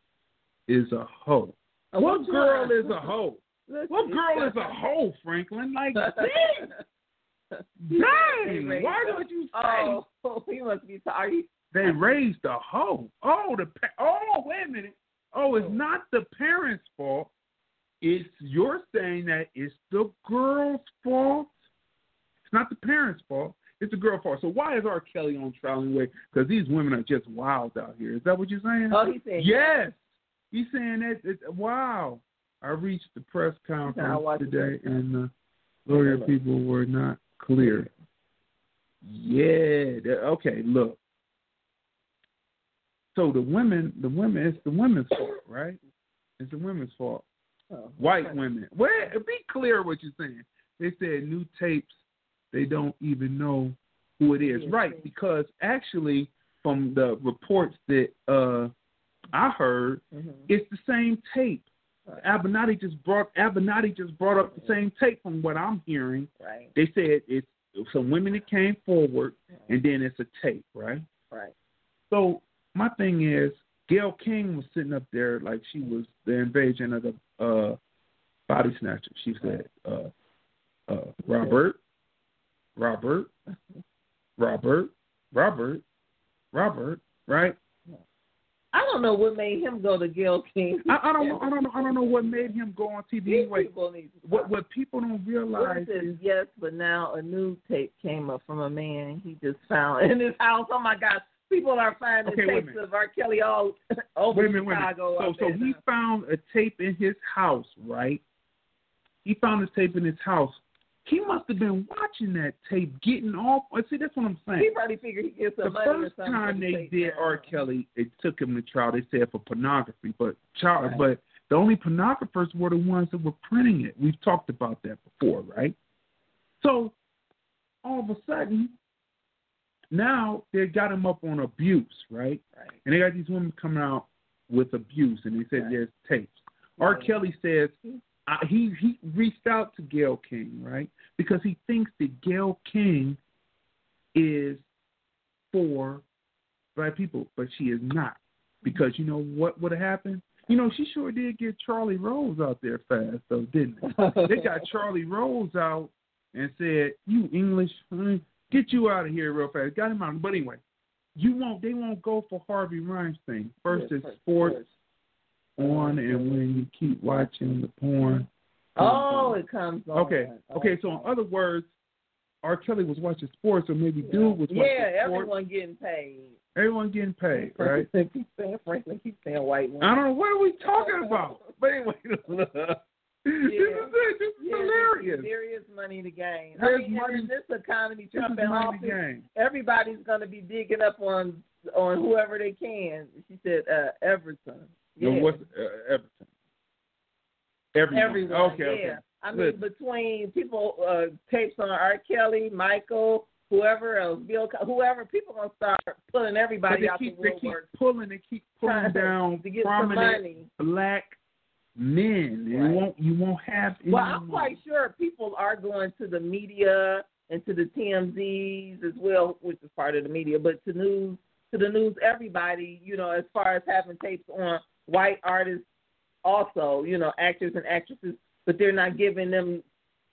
is a hoe. Oh, What girl is a hoe? What girl is a hoe, Franklin? Like, dang. Why don't you say Oh, he must be sorry. they raised the hoe? Oh, the pa- oh, wait a minute. Oh, it's not the parents' fault. It's you're saying that it's the girl's fault. It's not the parents' fault. It's the girl's fault. So why is R. Kelly on trial anyway? Because these women are just wild out here. Is that what you're saying? Oh, he said Yes. He's saying that. It, wow. I reached the press conference today, and the lawyer people were not clear. Yeah. Okay. Look. So the women, the women, it's the women's fault, right? It's the women's fault. Oh, White right. women. Where? Be clear what you're saying. They said new tapes. They don't even know who it is, Yeah, right? Because actually, from the reports that uh I heard, Mhm. it's the same tape. Right. Avenatti just brought Avenatti just brought up the same tape from what I'm hearing. Right. They said it's some women that came forward, and then it's a tape, right? Right. So my thing is, Gayle King was sitting up there like she was the invasion of the uh, body snatcher. She said, uh, uh, "Robert, Robert, Robert, Robert, Robert." Right? I don't know what made him go to Gayle King. I, I don't know. I don't know. I don't know what made him go on TV. These Anyway, people what what people don't realize is yes, but now a new tape came up from a man he just found in his house. Oh my God, people are finding Okay, tapes of R. Kelly all over wait a minute, wait a minute. Chicago. So so he now. found a tape in his house, right? He found a tape in his house. He must have been watching that tape, getting off. See, that's what I'm saying. he probably figured he gets get the money or first time the they did. R. Kelly, it took him to trial. They said for pornography, but child, Right. but the only pornographers were the ones that were printing it. We've talked about that before, right? So all of a sudden, now they got him up on abuse, right? Right. And they got these women coming out with abuse, and they said Right. there's tapes. R. Kelly says he he reached out to Gayle King, right? Because he thinks that Gayle King is for black people, but she is not. Because you know what would have happened? You know, she sure did get Charlie Rose out there fast, though, didn't they? They got Charlie Rose out and said, "You English, hmm, get you out of here real fast." Got him out. But anyway, you won't. They won't go for Harvey Weinstein. First it's first, sports first. On, and when you keep watching the porn. Oh, it comes on. Okay. Okay. So in other words, R. Kelly was watching sports, or maybe dude was watching yeah, sports. everyone getting paid. Everyone getting paid, right? keep saying Franklin, keep saying white woman. I don't know what are we talking about. But anyway, this is it. This is Yeah, hilarious. Is money to gain. There's I mean, money- in this economy, This Trump is in office, everybody's going to be digging up on on whoever they can. She said uh, Everton. Yeah. No, what's uh, Everton? Everyone. Everyone. Okay. yeah. Okay. I mean, Listen. between people uh, tapes on R. Kelly, Michael, whoever else, Bill, whoever, people are gonna start pulling everybody out keep the they keep pulling. They keep pulling down to get some money. black men. You won't. You won't have. Well, I'm quite sure people are going to the media and to the TMZs as well, which is part of the media, but to news, to the news, everybody, you know, as far as having tapes on white artists also, you know, actors and actresses, but they're not giving them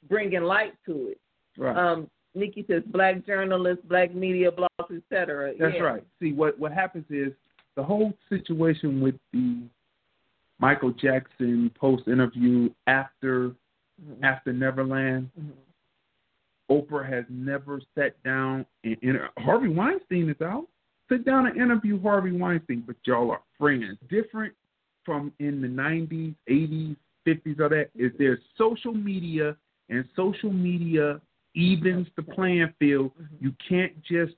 bringing light to it. Right. Um, Nikki says black journalists, black media blogs, etc. That's yeah. right. See, what what happens is the whole situation with the Michael Jackson post interview after Mm-hmm. after Neverland, Mhm. Oprah has never sat down and inter- Harvey Weinstein is out. Sit down and interview Harvey Weinstein, but y'all are friends. Different from in the nineties, eighties, fifties, all that is there's social media and social media evens the playing field. Mm-hmm. You can't just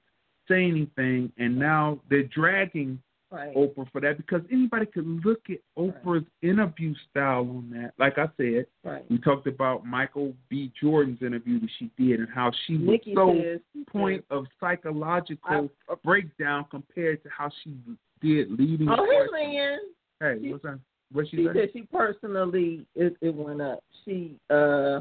say anything and now they're dragging Right. Oprah for that because anybody could look at Oprah's interview style on that. Like I said, Right. we talked about Michael B. Jordan's interview that she did and how she was Nikki so says point of psychological I- breakdown compared to how she did leading. Oh, the hey, question. Lynn. Hey, She- what's that? What she, She said she personally it, it went up. She uh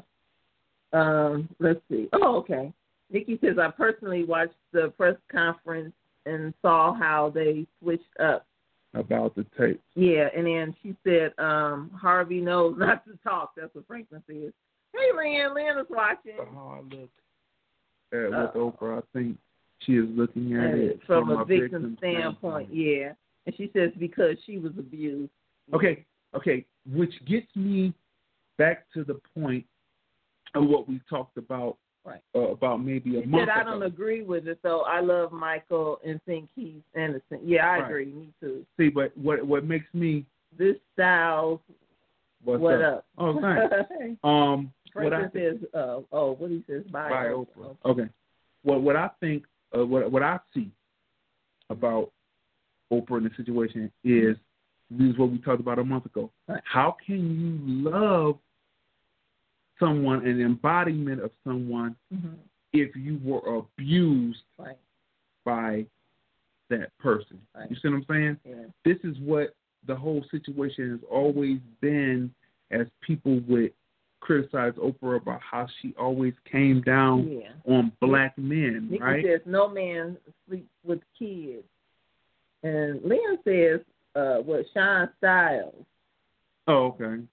um let's see. Oh, okay. Nikki says I personally watched the press conference and saw how they switched up. About the tape. Yeah, and then she said um Harvey knows not to talk. That's what Franklin says. Hey, Lynn. Lynn is watching. How I look at with Uh, Oprah, I think she is looking at it from, a victim victim standpoint, yeah. And she says because she was abused. Okay, okay, which gets me back to the point of what we talked about Right. uh, about maybe a She month said I ago. don't agree with it though. I love Michael and think he's innocent. Yeah, I Right. agree. Me too. See, but what what makes me This style, what's what up? up? Oh, thanks. Um, what I says, uh, oh, what he says, bye, by Oprah. Oprah. Okay. What what I think, uh, what what I see about Oprah in the situation is this is what we talked about a month ago. How can you love someone, an embodiment of someone, Mhm. if you were abused Right. by that person? Right. You see what I'm saying? Yeah. This is what the whole situation has always been as people would criticize Oprah about how she always came down Yeah. on black men, Nikki right? says no man sleeps with kids, and Leon says, uh, what Sean Styles. Oh, okay.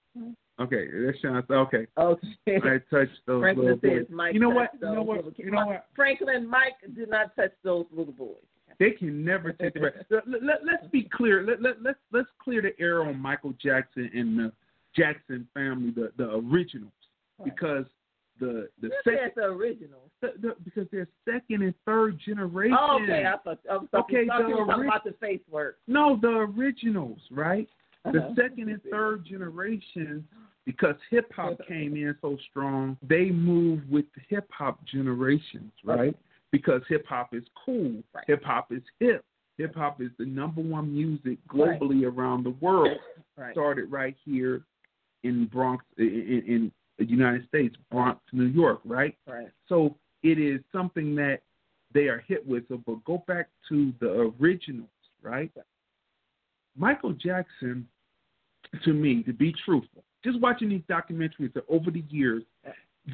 Okay, that's Sean. Okay, Okay. I touched those Franklin little boys. says Mike. You know what? You know what? You know what? Franklin, Mike did not touch those little boys. They can never take the rest. Let, let, let's be clear. Let, let, let's let's clear the air on Michael Jackson and the Jackson family, the the originals, Right. because the the You second said the original. the, the, because they're second and third generation. Oh, okay. I thought, I was talking, Okay, you the talking ori- about the face work. No, the originals, right? The Uh-huh. second and third generation, because hip hop came in so strong, they moved with the hip hop generations, right? Because hip hop is cool. Right. Hip hop is hip. Hip hop is the number one music globally around the world. Right. Started right here in Bronx, in, in the United States, Bronx, New York, right? Right. So it is something that they are hit with. So, but go back to the originals, right? Michael Jackson, to me, to be truthful, just watching these documentaries over the years,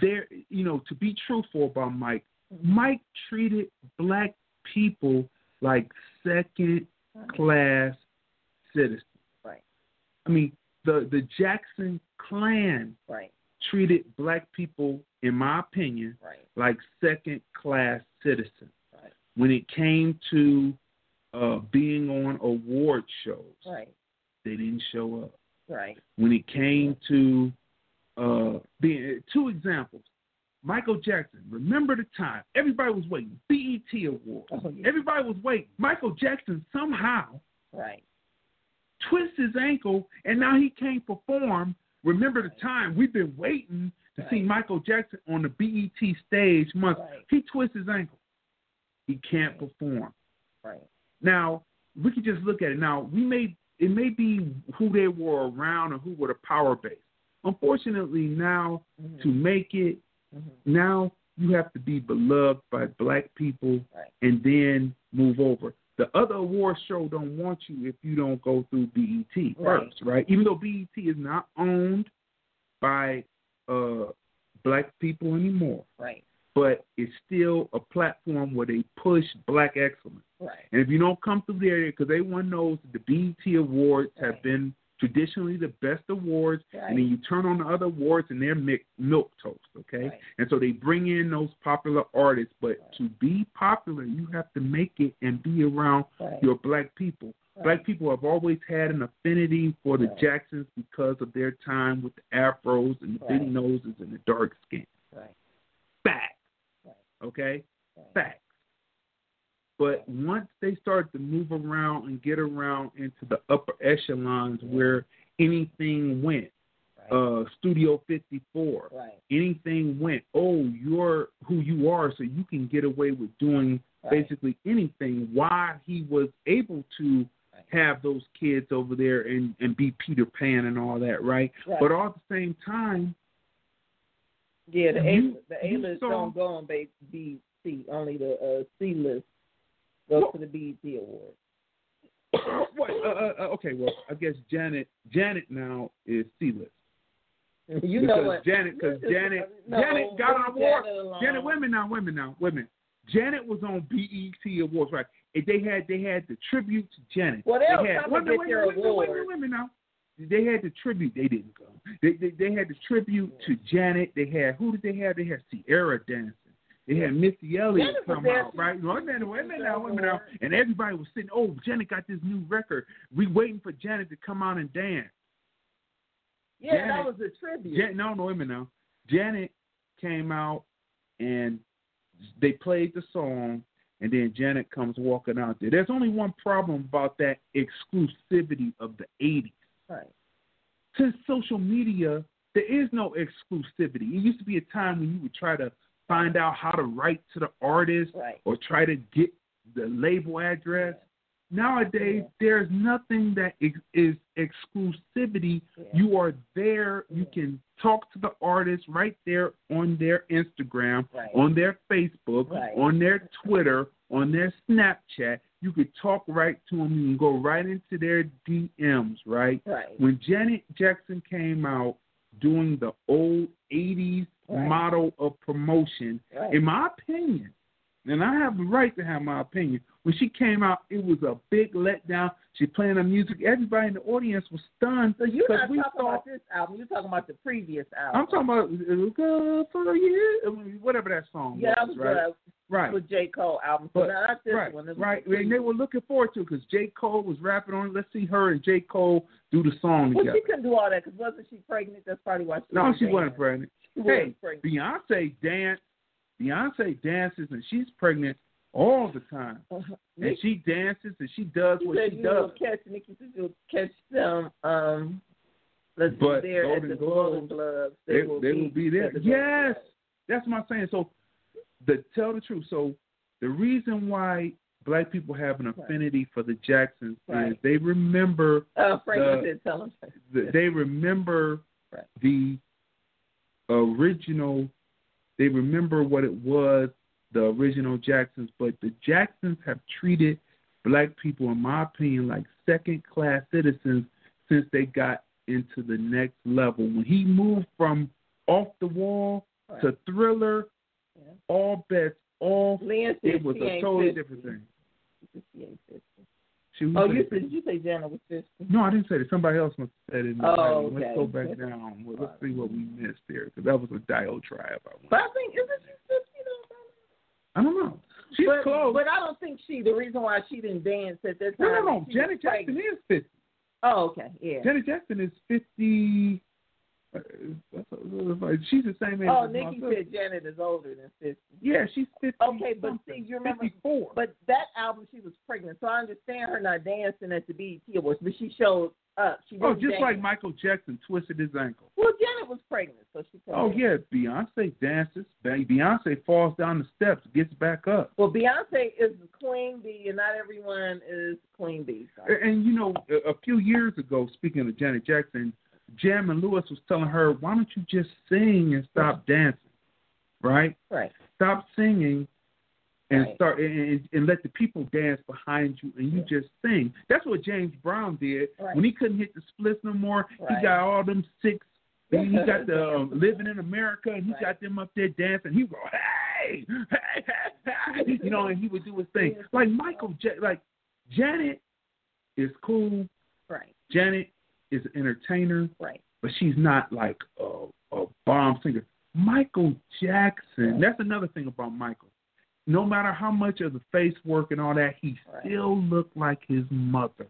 there, you know, to be truthful about Mike, Mike treated black people like second class citizens. Right. I mean, the the Jackson clan Right. Treated black people, in my opinion, Right. like second class citizens. Right. When it came to uh, being on award shows, Right. they didn't show up. Right. When it came to uh, being two examples, Michael Jackson. Remember the time everybody was waiting. BET Awards. Oh, yeah. Everybody was waiting. Michael Jackson somehow Right. twist his ankle, and now he can't perform. Remember the time we've been waiting to see Michael Jackson on the BET stage months. Right. He twists his ankle. He can't perform. Right. Now we can just look at it. Now we may it may be who they were around or who were the power base. Unfortunately, now Mhm. to make it, Mhm. now you have to be beloved by black people Right. and then move over. The other award show don't want you if you don't go through BET Right. first, right? Even though BET is not owned by uh, black people anymore, Right. but it's still a platform where they push black excellence. Right. And if you don't come through there, because everyone knows that the BET Awards have been traditionally the best awards, Right. and then you turn on the other awards and they're mi- milk toast, okay? Right. And so they bring in those popular artists, but Right. to be popular, you have to make it and be around your black people. Black people have always had an affinity for the. Jacksons because of their time with the afros and the Right. noses and the dark skin. Right. Right. Okay? Right. But once they start to move around and get around into the upper echelons where anything went, Right. uh, Studio 54, right. anything went, oh, you're who you are, so you can get away with doing Right. basically anything. Why he was able to have those kids over there and, and be Peter Pan and all that, right? But all at the same time, Yeah, the A the A list don't go on B B C. Only the uh, C list goes Well- to the BET award. what? Uh, uh, uh, okay, well, I guess Janet Janet now is C list. You because know what? Janet, because Janet, no, Janet got an award. Janet. Janet, women now, women now, women. Janet was on BET Awards, right? And they had they had the tribute to Janet. Well, they they had come wait, and a minute, get their a minute, wait, a minute, wait, a award. minute, wait a minute now. They had the tribute. They didn't go. They, they they had the tribute to Janet. They had who did they have? They had Ciara dancing. They had Missy Elliott was come out, right? Wait a minute, wait a minute now, wait a minute now. And everybody was sitting. Oh, Janet got this new record. We waiting for Janet to come out and dance. Yeah, Janet- that was a tribute. Jan- no, no, wait a minute now. Janet came out and they played the song, and then Janet comes walking out there. There's only one problem about that exclusivity of the 80s. right. Since social media, there is no exclusivity. It used to be a time when you would try to find out how to write to the artist Right. or try to get the label address. Nowadays, Yeah. there's nothing that is, is exclusivity. Yeah. You are there. You can talk to the artist right there on their Instagram, Right. on their Facebook, Right. on their Twitter, on their Snapchat. You could talk right to them. You can go right into their DMs, right? Right. When Janet Jackson came out doing the old 80s Right. model of promotion, Right. in my opinion, and I have the right to have my opinion, when she came out, it was a big letdown. She playing her music. Everybody in the audience was stunned. So you're not we talking thought- about this album. You're talking about the previous album. I'm talking about it was good for you, whatever that song Yeah, was, was right? uh, right. with J Cole album. So But- not this right, one. This right. the And they were looking forward to it because J. Cole was rapping on it. Let's see her and J. Cole do the song Well, together. she couldn't do all that because wasn't she pregnant? That's probably why she. no, she wasn't pregnant. She Hey, wasn't pregnant. Beyonce dance. Beyonce dances and she's pregnant all the time. And Nikki, she dances and she does she what she does. will catch Nikki you'll catch them. Um, let's But see, there at the Globes, Golden Globes. They, they will be there. at the Golden Yes, that's my saying. So, the tell the truth. So, the reason why black people have an affinity for the Jacksons is they remember Uh, Franklin the- said, "Tell him." the, they remember Right. the original. They remember what it was, the original Jacksons. But the Jacksons have treated black people, in my opinion, like second class citizens since they got into the next level. When he moved from off the wall Right. to thriller, Yeah. all bets off. It was a totally 50. different thing. She ain't 50. She was Oh, like- you said did you say Janet was fifty? No, I didn't say that. Somebody else must have said it. Oh, okay. Let's go back down. Well, let's see what we missed there because that was a diatribe. I, want. But I think isn't she fifty though? I don't know. She's but, close. But I don't think she. The reason why she didn't dance at that no, time. no, no. she Janet Jackson is fifty. Oh, okay, yeah. Janet Jackson is fifty. Uh, that's she's the same age. Oh, as Nikki said Janet is older than fifty. Yeah, she's fifty. Okay, but something. see, you remember- fifty-four. But that album, she was pregnant, so I understand her not dancing at the BET Awards, but she showed up. She oh, just dance. like Michael Jackson twisted his ankle. Well, Janet was pregnant, so she. Oh yeah, Beyonce dances. Beyonce falls down the steps, gets back up. Well, Beyonce is the queen bee, and not everyone is queen bee. So. And, and, you know, a, a few years ago, speaking of Janet Jackson, Jam and Lewis was telling her, "Why don't you just sing and stop dancing, right? Right. Stop singing and Right. start and, and let the people dance behind you, and you Yeah. just sing." That's what James Brown did Right. when he couldn't hit the splits no more. He got all them six. He he got the um, living in America, and he Right. got them up there dancing. He go, "Hey, hey, hey, hey," you know, and he would do his thing. Like Michael, J- like Janet is cool. Right. Janet is an entertainer, right. but she's not like a, a bomb singer. Michael Jackson. That's another thing about Michael. No matter how much of the face work and all that, he Right. still looked like his mother.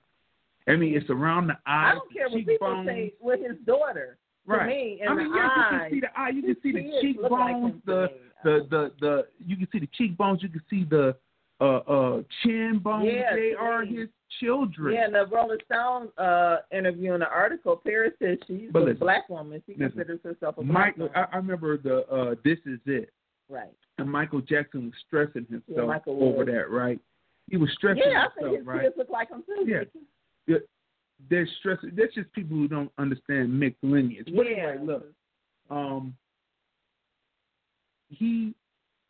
I mean, it's around the eyes. I don't care what people say with his daughter. To right. me, I mean, yes, you can see the eye, you can see the look like cheekbones, the the the the you can see the cheekbones, you can see the uh uh chin bones. Yeah, they to are his children. Yeah, in the Rolling Stone uh, interview in the article, Paris says she's But a listen, black woman. She listen. considers herself a black Michael, woman. I, I remember the uh This Is It, right. and Michael Jackson was stressing Yeah, himself Michael over that, right? He was stressing Yeah, I think himself, his right? kids look like him too. Yeah. Yeah, They're stressing. That's just people who don't understand mixed lineage. But yeah. anyway, look, um, he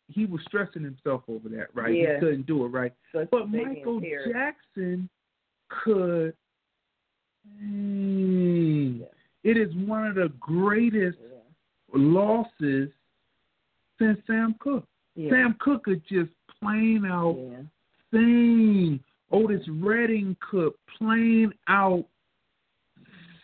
he was stressing himself over that, right? Yeah. He couldn't do it, right? So But Michael. Jackson could. Mm, Yeah. It is one of the greatest Yeah. losses since Sam Cooke. Sam Cooke could just plain out sing. Otis Redding could plain out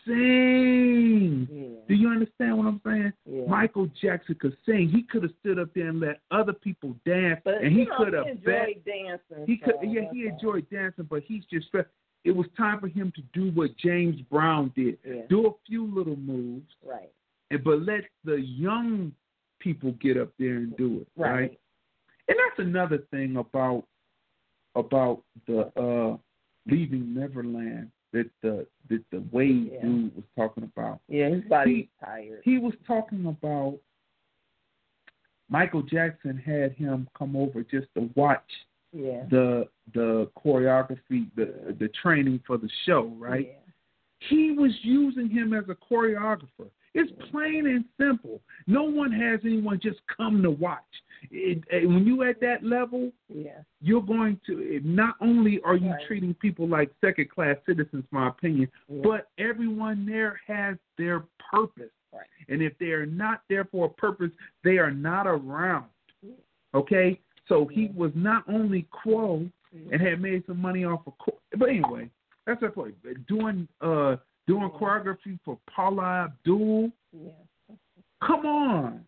sing. Yeah. Do you understand what I'm saying? Yeah. Michael Jackson could sing. He could have stood up there and let other people dance, But and he could have he enjoyed dancing. He could, so yeah, he enjoyed dancing, but he's just stressed. It was time for him to do what James Brown did: Yeah. do a few little moves, Right. and but let the young people get up there and do it, Right. right? And that's another thing about about the uh leaving Neverland that the that the Wade Yeah. dude was talking about. Yeah, his body's tired. He was talking about Michael Jackson had him come over just to watch Yeah. the the choreography, the the training for the show, right? Yeah. He was using him as a choreographer. It's plain and simple. No one has anyone just come to watch. It, it- when you at that level, Yeah. you're going to not only are you Right. treating people like second class citizens, my opinion, Yeah. but everyone there has their purpose. Right. And if they are not there for a purpose, they are not around. Okay? So he was not only quo Yeah. and had made some money off of quo. But anyway, that's the point. Doing uh doing choreography for Paula Abdul. Yeah. Come on.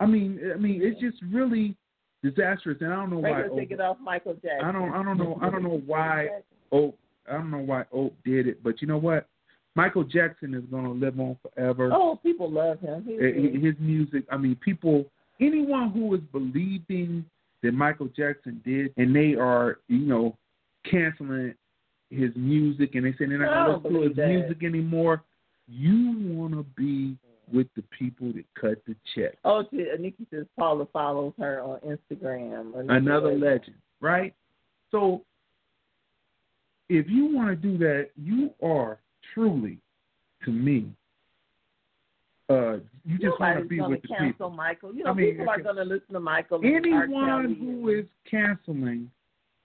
I mean, I mean, it's just really disastrous, and I don't know why. Take it off Michael Jackson. I don't, I don't know, I don't know why Oak. I don't know why Oak did it, but you know what? Michael Jackson is going to live on forever. Oh, people love him. He, His music. I mean, people. Anyone who is believing that Michael Jackson did, and they are, you know, canceling his music, and they say they're not I don't to his that. music anymore. You want to be with the people that cut the check. Oh, Nikki says Paula follows her on Instagram. another legend, right? So if you want to do that, you are truly, to me, uh, you just want to be with the cancel people. Michael. You know, I mean, people are going to listen to Michael. Anyone who is canceling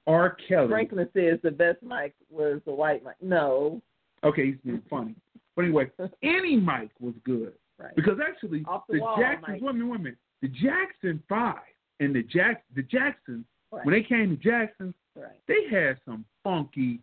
R. Kelly, Franklin says the best Mike was the white Mike. No, okay, he's being funny, but anyway, any Mike was good right? because actually Off the the wall, Jacksons, Mike. women, women, the Jackson Five and the Jack, the Jacksons, right. when they came to Jackson, right. they had some funky,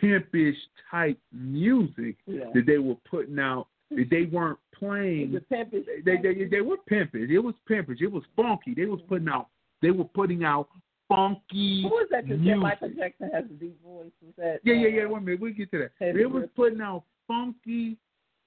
pimpish type music Yeah. that they were putting out that they weren't playing. The pimpish. They, they they were pimpish. It was pimpish. It was funky. They was mm-hmm. putting out. They were putting out funky. Who was that? Because music. Michael Jackson has a deep voice. Was that? Yeah, yeah, uh, yeah. Wait a minute. We'll get to that. They was putting out funky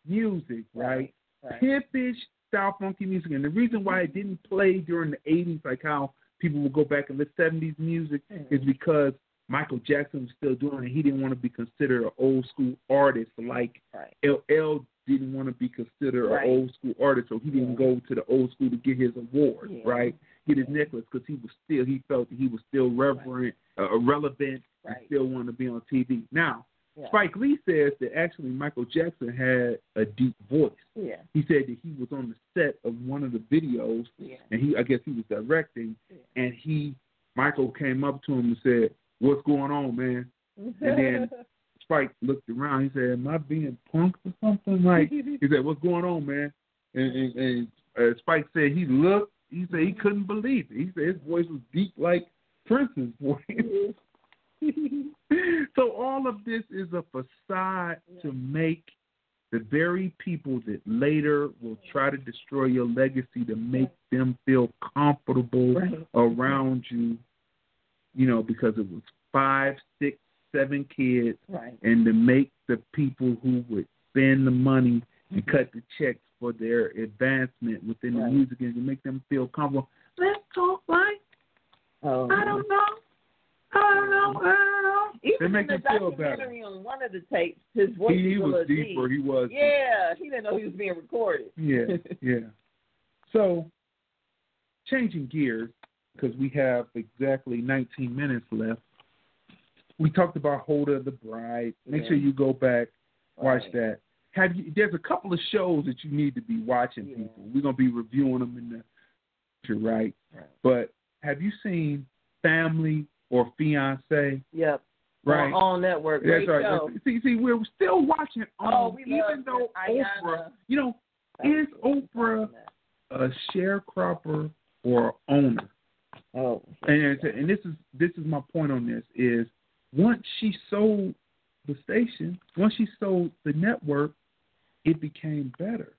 music, right? Right. Pimpish style funky music, and the reason why it didn't play during the '80s, like how people would go back and listen to '70s music, Mhm. is because Michael Jackson was still doing it. He didn't want to be considered an old school artist like Right. LL didn't want to be considered Right. an old school artist, so he didn't go to the old school to get his award, Yeah. right? Get his necklace because he was still he felt that he was still reverent, uh, relevant, and still wanted to be on TV. Now, Yeah. Spike Lee says that actually Michael Jackson had a deep voice. Yeah. He said that he was on the set of one of the videos, Yeah. and he I guess he was directing, Yeah. and he Michael came up to him and said, "What's going on, man?" And then Spike looked around. He said, "Am I being punked or something?" Like he said, "What's going on, man?" And, and, and uh, Spike said he looked. He said he couldn't believe it. He said his voice was deep like Prince's voice. so all of this is a facade to make the very people that later will try to destroy your legacy to make them feel comfortable Right. around you, you know, because it was five, six, seven kids, Right. and to make the people who would spend the money and mm-hmm. cut the checks for their advancement within the Right. music industry, make them feel comfortable. Let's talk like Oh, I don't know. I don't know. I don't know. Even They make in the feel better. documentary on one of the tapes, his voice He, he was, was deeper. deep. He was. Yeah, he didn't know he was being recorded. Yeah, yeah. So, changing gears, because we have exactly 19 minutes left. We talked about Holder the Bride. Make Yeah. sure you go back, watch Right. that. Have you? There's a couple of shows that you need to be watching. Yeah. People, we're gonna be reviewing them in the future, right? Right. But have you seen Family or Fiance? Yep. Right. On, on network. Great That's right. show. See, see, we're still watching on, Oh, we even though. Oprah, you know, is Oprah a sharecropper or owner? Oh. And and this is this is my point on this is once she sold the station, once she sold the network, it became better,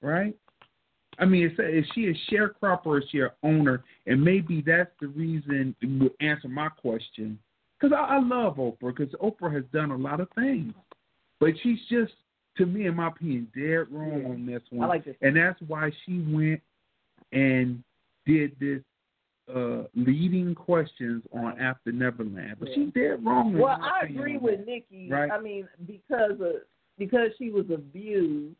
right? I mean, is, is she a sharecropper or is she an owner? And maybe that's the reason it would answer my question. Because I, I love Oprah, because Oprah has done a lot of things, but she's just, to me, in my opinion, dead wrong Yeah. on this one. I like this. And that's why she went and did this uh leading questions on After Neverland. But Yeah. she's dead wrong. Well, I agree with that. Nikki. Right. I mean, because of because she was abused.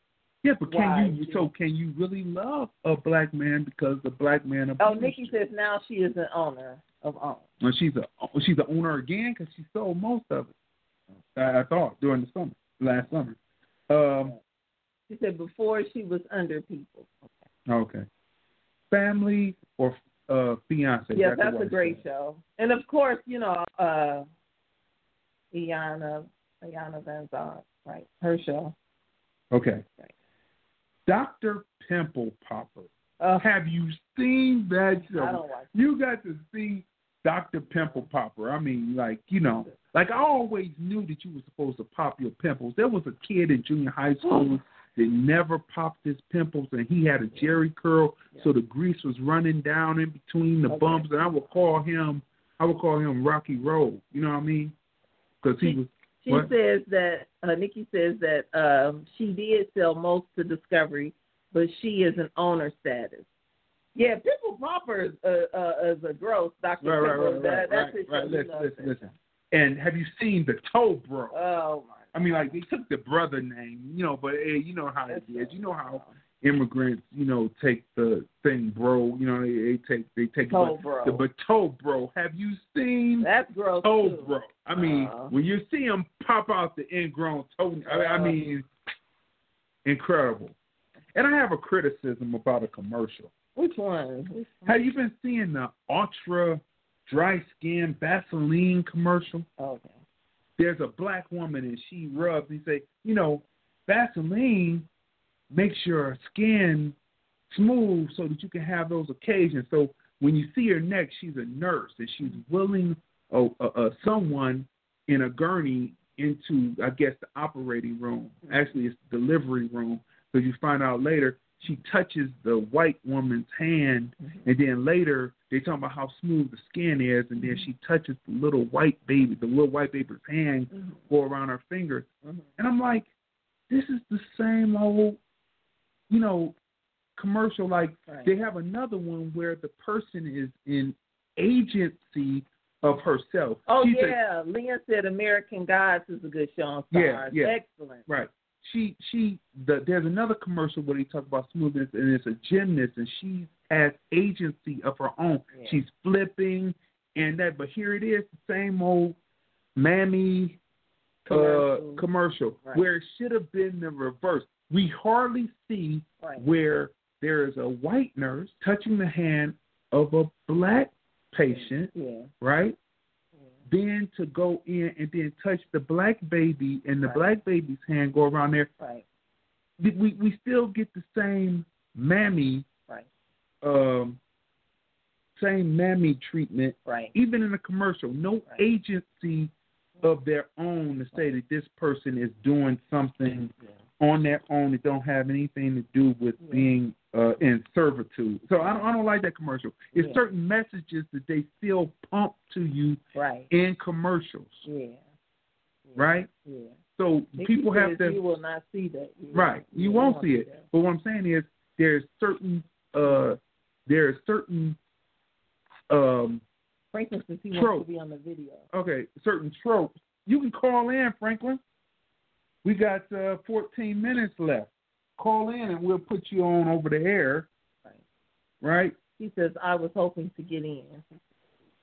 Yeah, but can you so can you really love a black man because the black man abused Oh, Nikki you? says now she is an owner of OWN. Well, she's a she's the owner again because she sold most of it. I, I thought during the summer, last summer. Um, She said before she was under people. okay. Family or uh fiance? Yes, the that's a great said. show. And of course, you know, uh Iyanla Iyanla Van right? Her show. Okay. Right. Doctor Pimple Popper. Uh, Have you seen that show? I don't watch You got to see Dr. Pimple Popper. I mean, like, you know, like I always knew that you were supposed to pop your pimples. There was a kid in junior high school that never popped his pimples, and he had a jerry curl, so the grease was running down in between the Okay. bumps, and I would call him, I would call him Rocky Road. You know what I mean? Because he was. She What? says that uh, Nikki says that um, she did sell most to Discovery, but she is an owner status. Yeah, Pimple Popper is, uh, uh, is a gross Dr. Right, right, Pimple. right, that, right, that's right, right. Listen, listen, listen. And have you seen the Toe Bro? Oh my. I mean, like they took the brother name, you know, but hey, you know how it is. You know how immigrants, you know, take the thing, bro. You know, they, they take they take Toe the, Bro. the but toe bro. Have you seen that gross toe too. bro? I mean, Uh. when you see him pop out the ingrown toe, I, I Uh. mean, incredible. And I have a criticism about a commercial. Which one? Which one? Have you been seeing the ultra dry skin Vaseline commercial? Okay. There's a black woman and she rubs and say, you know, Vaseline makes your skin smooth so that you can have those occasions. So when you see her next, she's a nurse and she's willing a, uh, uh, someone in a gurney into, I guess, the operating room. Actually, it's the delivery room because you find out later she touches the white woman's hand, and then later they talk about how smooth the skin is, and then she touches the little white baby, the little white baby's hand Mhm. go around her finger, Mhm. and I'm like, this is the same old, you know, commercial. Like Right. they have another one where the person is in agency of herself. Oh She's a- yeah, Leah said American Gods is a good show on Yeah, yeah. Excellent. Right. She she the, there's another commercial where they talk about smoothness and it's a gymnast and she has agency of her own. Yeah. She's flipping and that but here it is, the same old mammy Commercial. uh commercial Right. where it should have been the reverse. We hardly see Right. where there is a white nurse touching the hand of a black patient, Yeah. right? Then to go in and then touch the black baby and the Right. black baby's hand go around there. Right. We we still get the same mammy, Right. um, same mammy treatment, Right. even in a commercial. No Right. agency of their own to say that this person is doing something on their own that don't have anything to do with Yeah. being uh, in servitude. So I don't, I don't like that commercial. It's Yeah. certain messages that they still pump to you Right. in commercials, Yeah. right? Yeah. So people have to You will not see that. You Right. will- You won't see it. But what I'm saying is there's certain uh there's certain um Franklin says he Trope. wants to be on the video. okay, certain tropes. You can call in, Franklin. We got uh 14 minutes left. Call in and we'll put you on over the air. Right. Right? He says I was hoping to get in.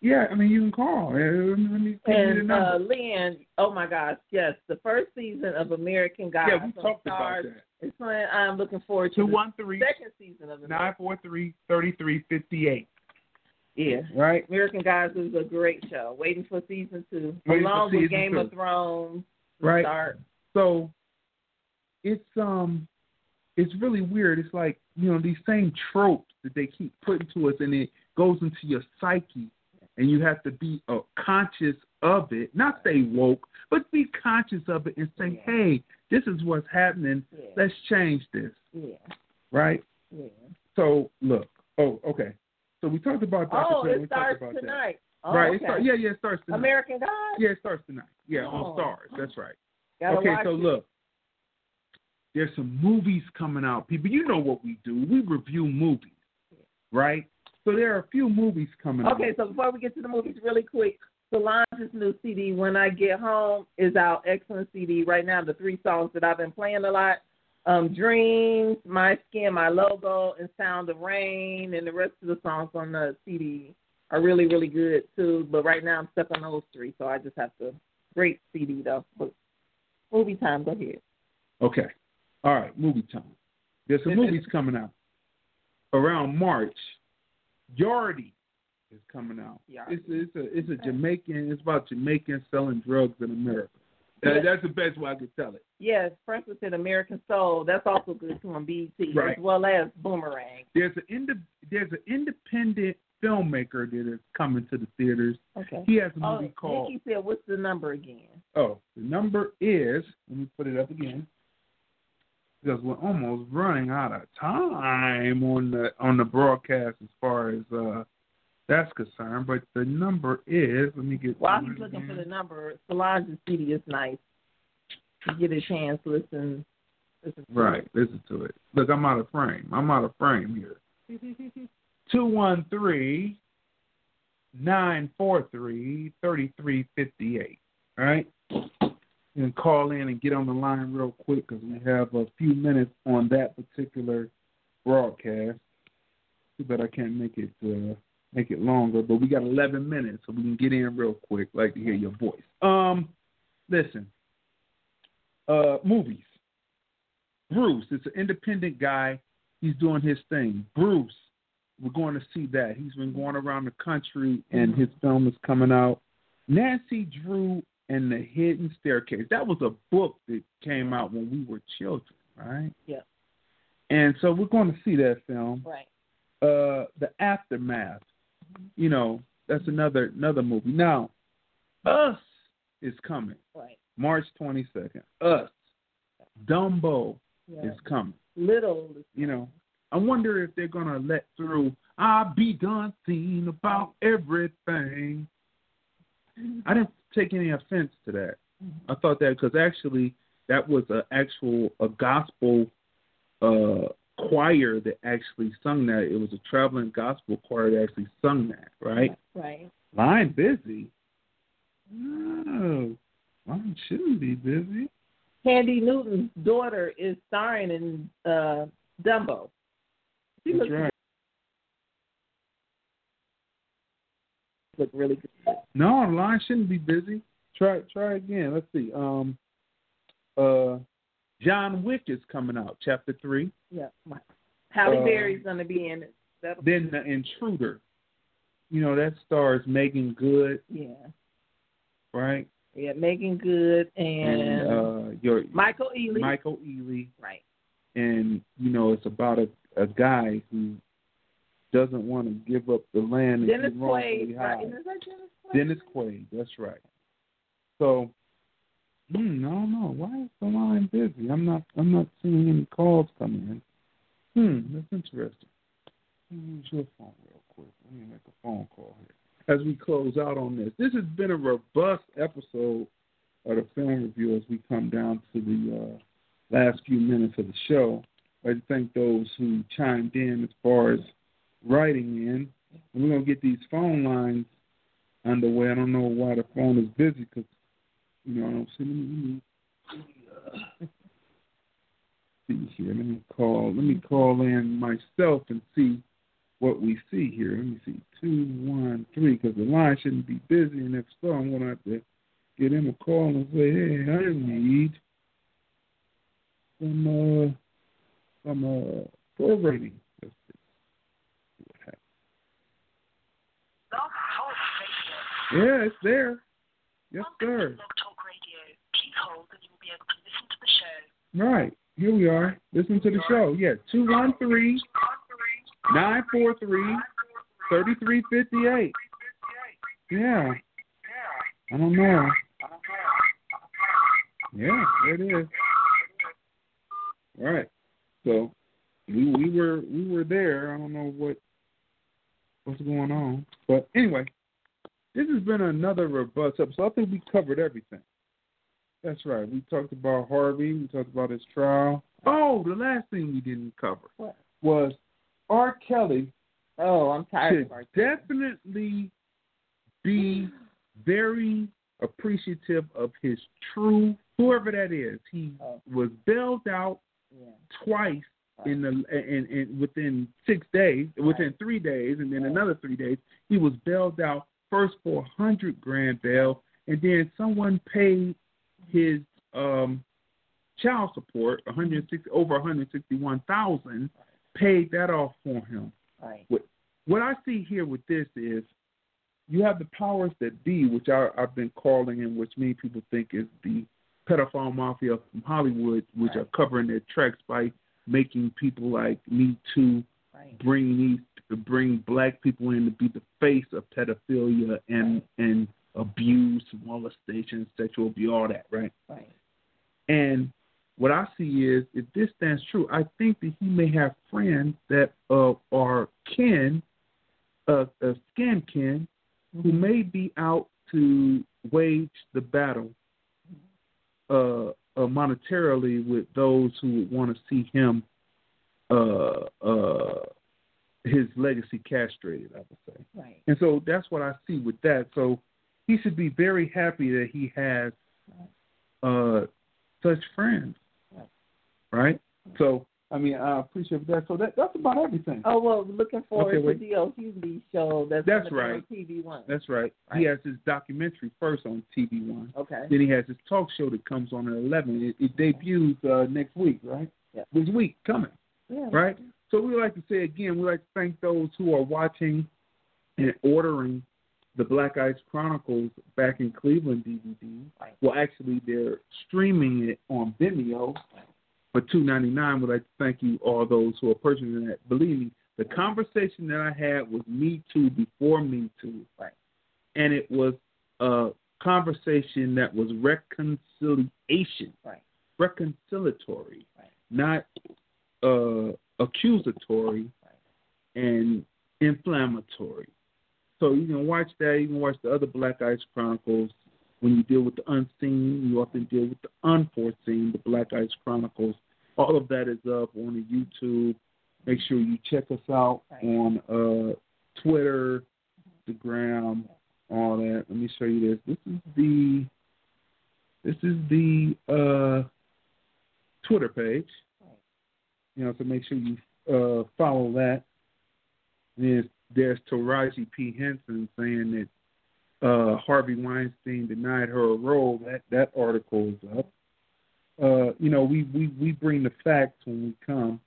Yeah, I mean you can call. Uh, Let me And uh, Lynn, oh my gosh, yes, the first season of American Gods. yeah, we talked about that. It's fun. I'm looking forward to Two one three second season of nine American. four three thirty three fifty eight. Yeah, Right? American Gods is a great show. Waiting for season two, Waiting along with Game two. of Thrones. Right. Start. So it's um it's really weird. It's like, you know, these same tropes that they keep putting to us and it goes into your psyche and you have to be uh, conscious of it. Not say woke, but be conscious of it and say, Yeah. Hey, this is what's happening. Yeah. Let's change this. yeah. Right? Yeah. So look. Oh, okay. So we talked about Dr. Oh, it we starts tonight. Oh. Right. It okay. start, yeah, yeah, it starts tonight. American Gods. Yeah, it starts tonight. Yeah, Oh. on Starz. That's right. Gotta okay, so it. look, there's some movies coming out. People, you know what we do. We review movies, right? So there are a few movies coming out. Okay, so before we get to the movies, really quick, Solange's new CD, When I Get Home, is out. Excellent CD. Right now, the three songs that I've been playing a lot um, Dreams, My Skin, My Logo, and Sound of Rain, and the rest of the songs on the CD are really, really good too. But right now, I'm stuck on those three, so I just have to. Great CD though. But movie time, go ahead. Okay. All right, movie time. There's some movies coming out. Around March, Yardie is coming out. Yardie. It's, it's a it's a Jamaican. It's about Jamaicans selling drugs in America. That, Yeah. That's the best way I could tell it. Yes, Franklin said American Soul. That's also good too on BET, Right. as well as Boomerang. There's an inde- there's an independent filmmaker that is coming to the theaters. Okay. He has a Oh, movie called Nikki said, "What's the number again?" Oh, the number is. Let me put it up again. Because we're almost running out of time on the on the broadcast as far as uh that's concerned. But the number is. Let me get. While he's it looking for the number, Solange's CD is nice. You get a chance, listen. listen to Right, listen to it. Look, I'm out of frame. I'm out of frame here. Two one three nine four three thirty three fifty eight. All right. Can call in and get on the line real quick because we have a few minutes on that particular broadcast. Too bad I can't make it uh, make it longer, but we got 11 minutes, so we can get in real quick. Like to hear your voice. Um, listen. Uh, movies. Bruce, it's an independent guy. He's doing his thing. Bruce, we're going to see that. He's been going around the country, and his film is coming out. Nancy Drew and the Hidden Staircase. That was a book that came out when we were children, right? Yeah. And so we're going to see that film. Right. Uh, the Aftermath. You know, that's another another movie. Now, Us is coming Right. March 22nd. Us. Dumbo Yeah. is coming. Little. You know, I wonder if they're gonna let through. I'll be done seeing about everything. I didn't take any offense to that. I thought that because actually that was a actual a gospel uh, choir that actually sung that. It was a traveling gospel choir that actually sung that. Right? Right. Line busy. No, line shouldn't be busy. Thandie Newton's daughter is starring in uh, Dumbo. She looks right. look really good. No, the line shouldn't be busy. Try try again. Let's see. Um, uh, John Wick is coming out, chapter three. Yeah. Halle Uh, Berry's gonna be in it. That'll, Then the Intruder. You know that stars Meagan Good, yeah. right? Yeah, Meagan Good and, uh, your Michael Ealy. Michael Ealy, Right. and you know it's about a a guy who doesn't want to give up the land Dennis Quaid. Right. Is that Dennis Quaid? Dennis Quaid, that's right. So, hmm, I don't know. Why is the line busy? I'm not. I'm not seeing any calls coming in. Hmm, that's interesting. Let me use your phone real quick. Let me make a phone call here as we close out on this. This has been a robust episode of the film review as we come down to the uh, last few minutes of the show. I thank those who chimed in as far as writing in. And we're going to get these phone lines underway. I don't know why the phone is busy because, you know, I don't see. Let see here. Let me call. Let me call in myself and see what we see here. Let me see. Two, one, three, because the line shouldn't be busy. And if so, I'm going to have to get him a call and say, hey, I need some, uh, some uh, programming. Let's see what happens. Yeah, it's there. Yes, sir. Right. Here we are. Listen to the show. Yeah, 213 943 3358. Yeah. I don't know. Yeah, there it is. All right. So we we were we were there. I don't know what what's going on. But anyway, this has been another robust episode. I think we covered everything. That's right. We talked about Harvey. We talked about his trial. Oh, the last thing we didn't cover what? was R. Kelly. Oh, I'm tired of R. definitely be very appreciative of his true whoever that is. He oh. was bailed out yeah. twice in the in, in within six days, right. within three days, and then right. another three days. He was bailed out first for a hundred grand bail, and then someone paid his um child support, 160 over 161,000, paid that off for him. Right. What, what I see here with this is you have the powers that be, which I, I've been calling, and which many people think is the pedophile mafia from Hollywood, which right. are covering their tracks by making people like Me Too right. bring these bring black people in to be the face of pedophilia and right. and abuse, molestation, sexual abuse, all that, right? Right. And what I see is, if this stands true, I think that he may have friends that uh, are kin, uh, uh, skin kin, mm-hmm. who may be out to wage the battle uh, uh, monetarily with those who want to see him, uh, uh, his legacy castrated. I would say. Right. And so that's what I see with that. So he should be very happy that he has uh, such friends. Right. right? So I mean, I appreciate that. So that that's about everything. Oh well, looking forward okay, to the O. Hughley show. That's, that's right. TV One. That's right. right. He has his documentary first on TV One. Okay. Then he has his talk show that comes on at eleven. It, it debuts uh, next week, right? Yeah. This week coming. Yeah. Right. So we like to say again, we like to thank those who are watching and ordering the Black Ice Chronicles back in Cleveland DVD. Right. Well, actually, they're streaming it on Vimeo for two ninety nine. Would like to thank you all those who are purchasing that. Believe me, the conversation that I had with Me Too before Me Too, right. and it was a conversation that was reconciliation, right. reconciliatory, right. not uh, accusatory right. and inflammatory. So you can watch that. You can watch the other Black Ice Chronicles when you deal with the unseen, you often deal with the unforeseen, the Black Ice Chronicles. All of that is up on the YouTube. Make sure you check us out on uh, Twitter, Instagram, all that. Let me show you this. This is the this is the uh, Twitter page. You know, so make sure you uh, follow that. There's there's Taraji P Henson saying that uh, Harvey Weinstein denied her a role, that that article is up. Uh, you know, we, we, we bring the facts when we come,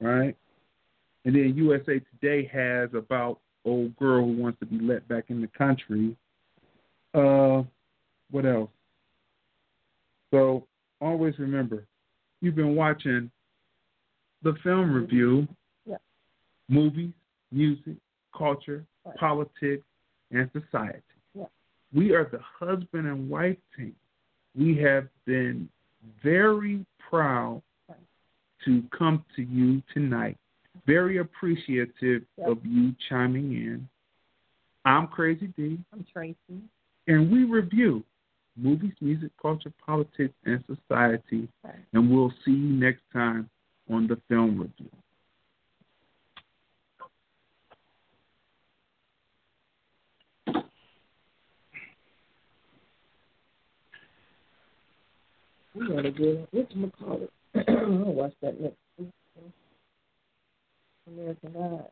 right? And then USA Today has about old girl who wants to be let back in the country. Uh, what else? So always remember, you've been watching the film review, yeah. movies, music, culture, right. politics, and society. Yeah. We are the husband and wife team. We have been very proud to come to you tonight. Very appreciative yep. of you chiming in. I'm Crazy D. I'm Tracy. And we review movies, music, culture, politics, and society. Right. And we'll see you next time on the film review. We got a good what's call it? I'll watch that next week. American God.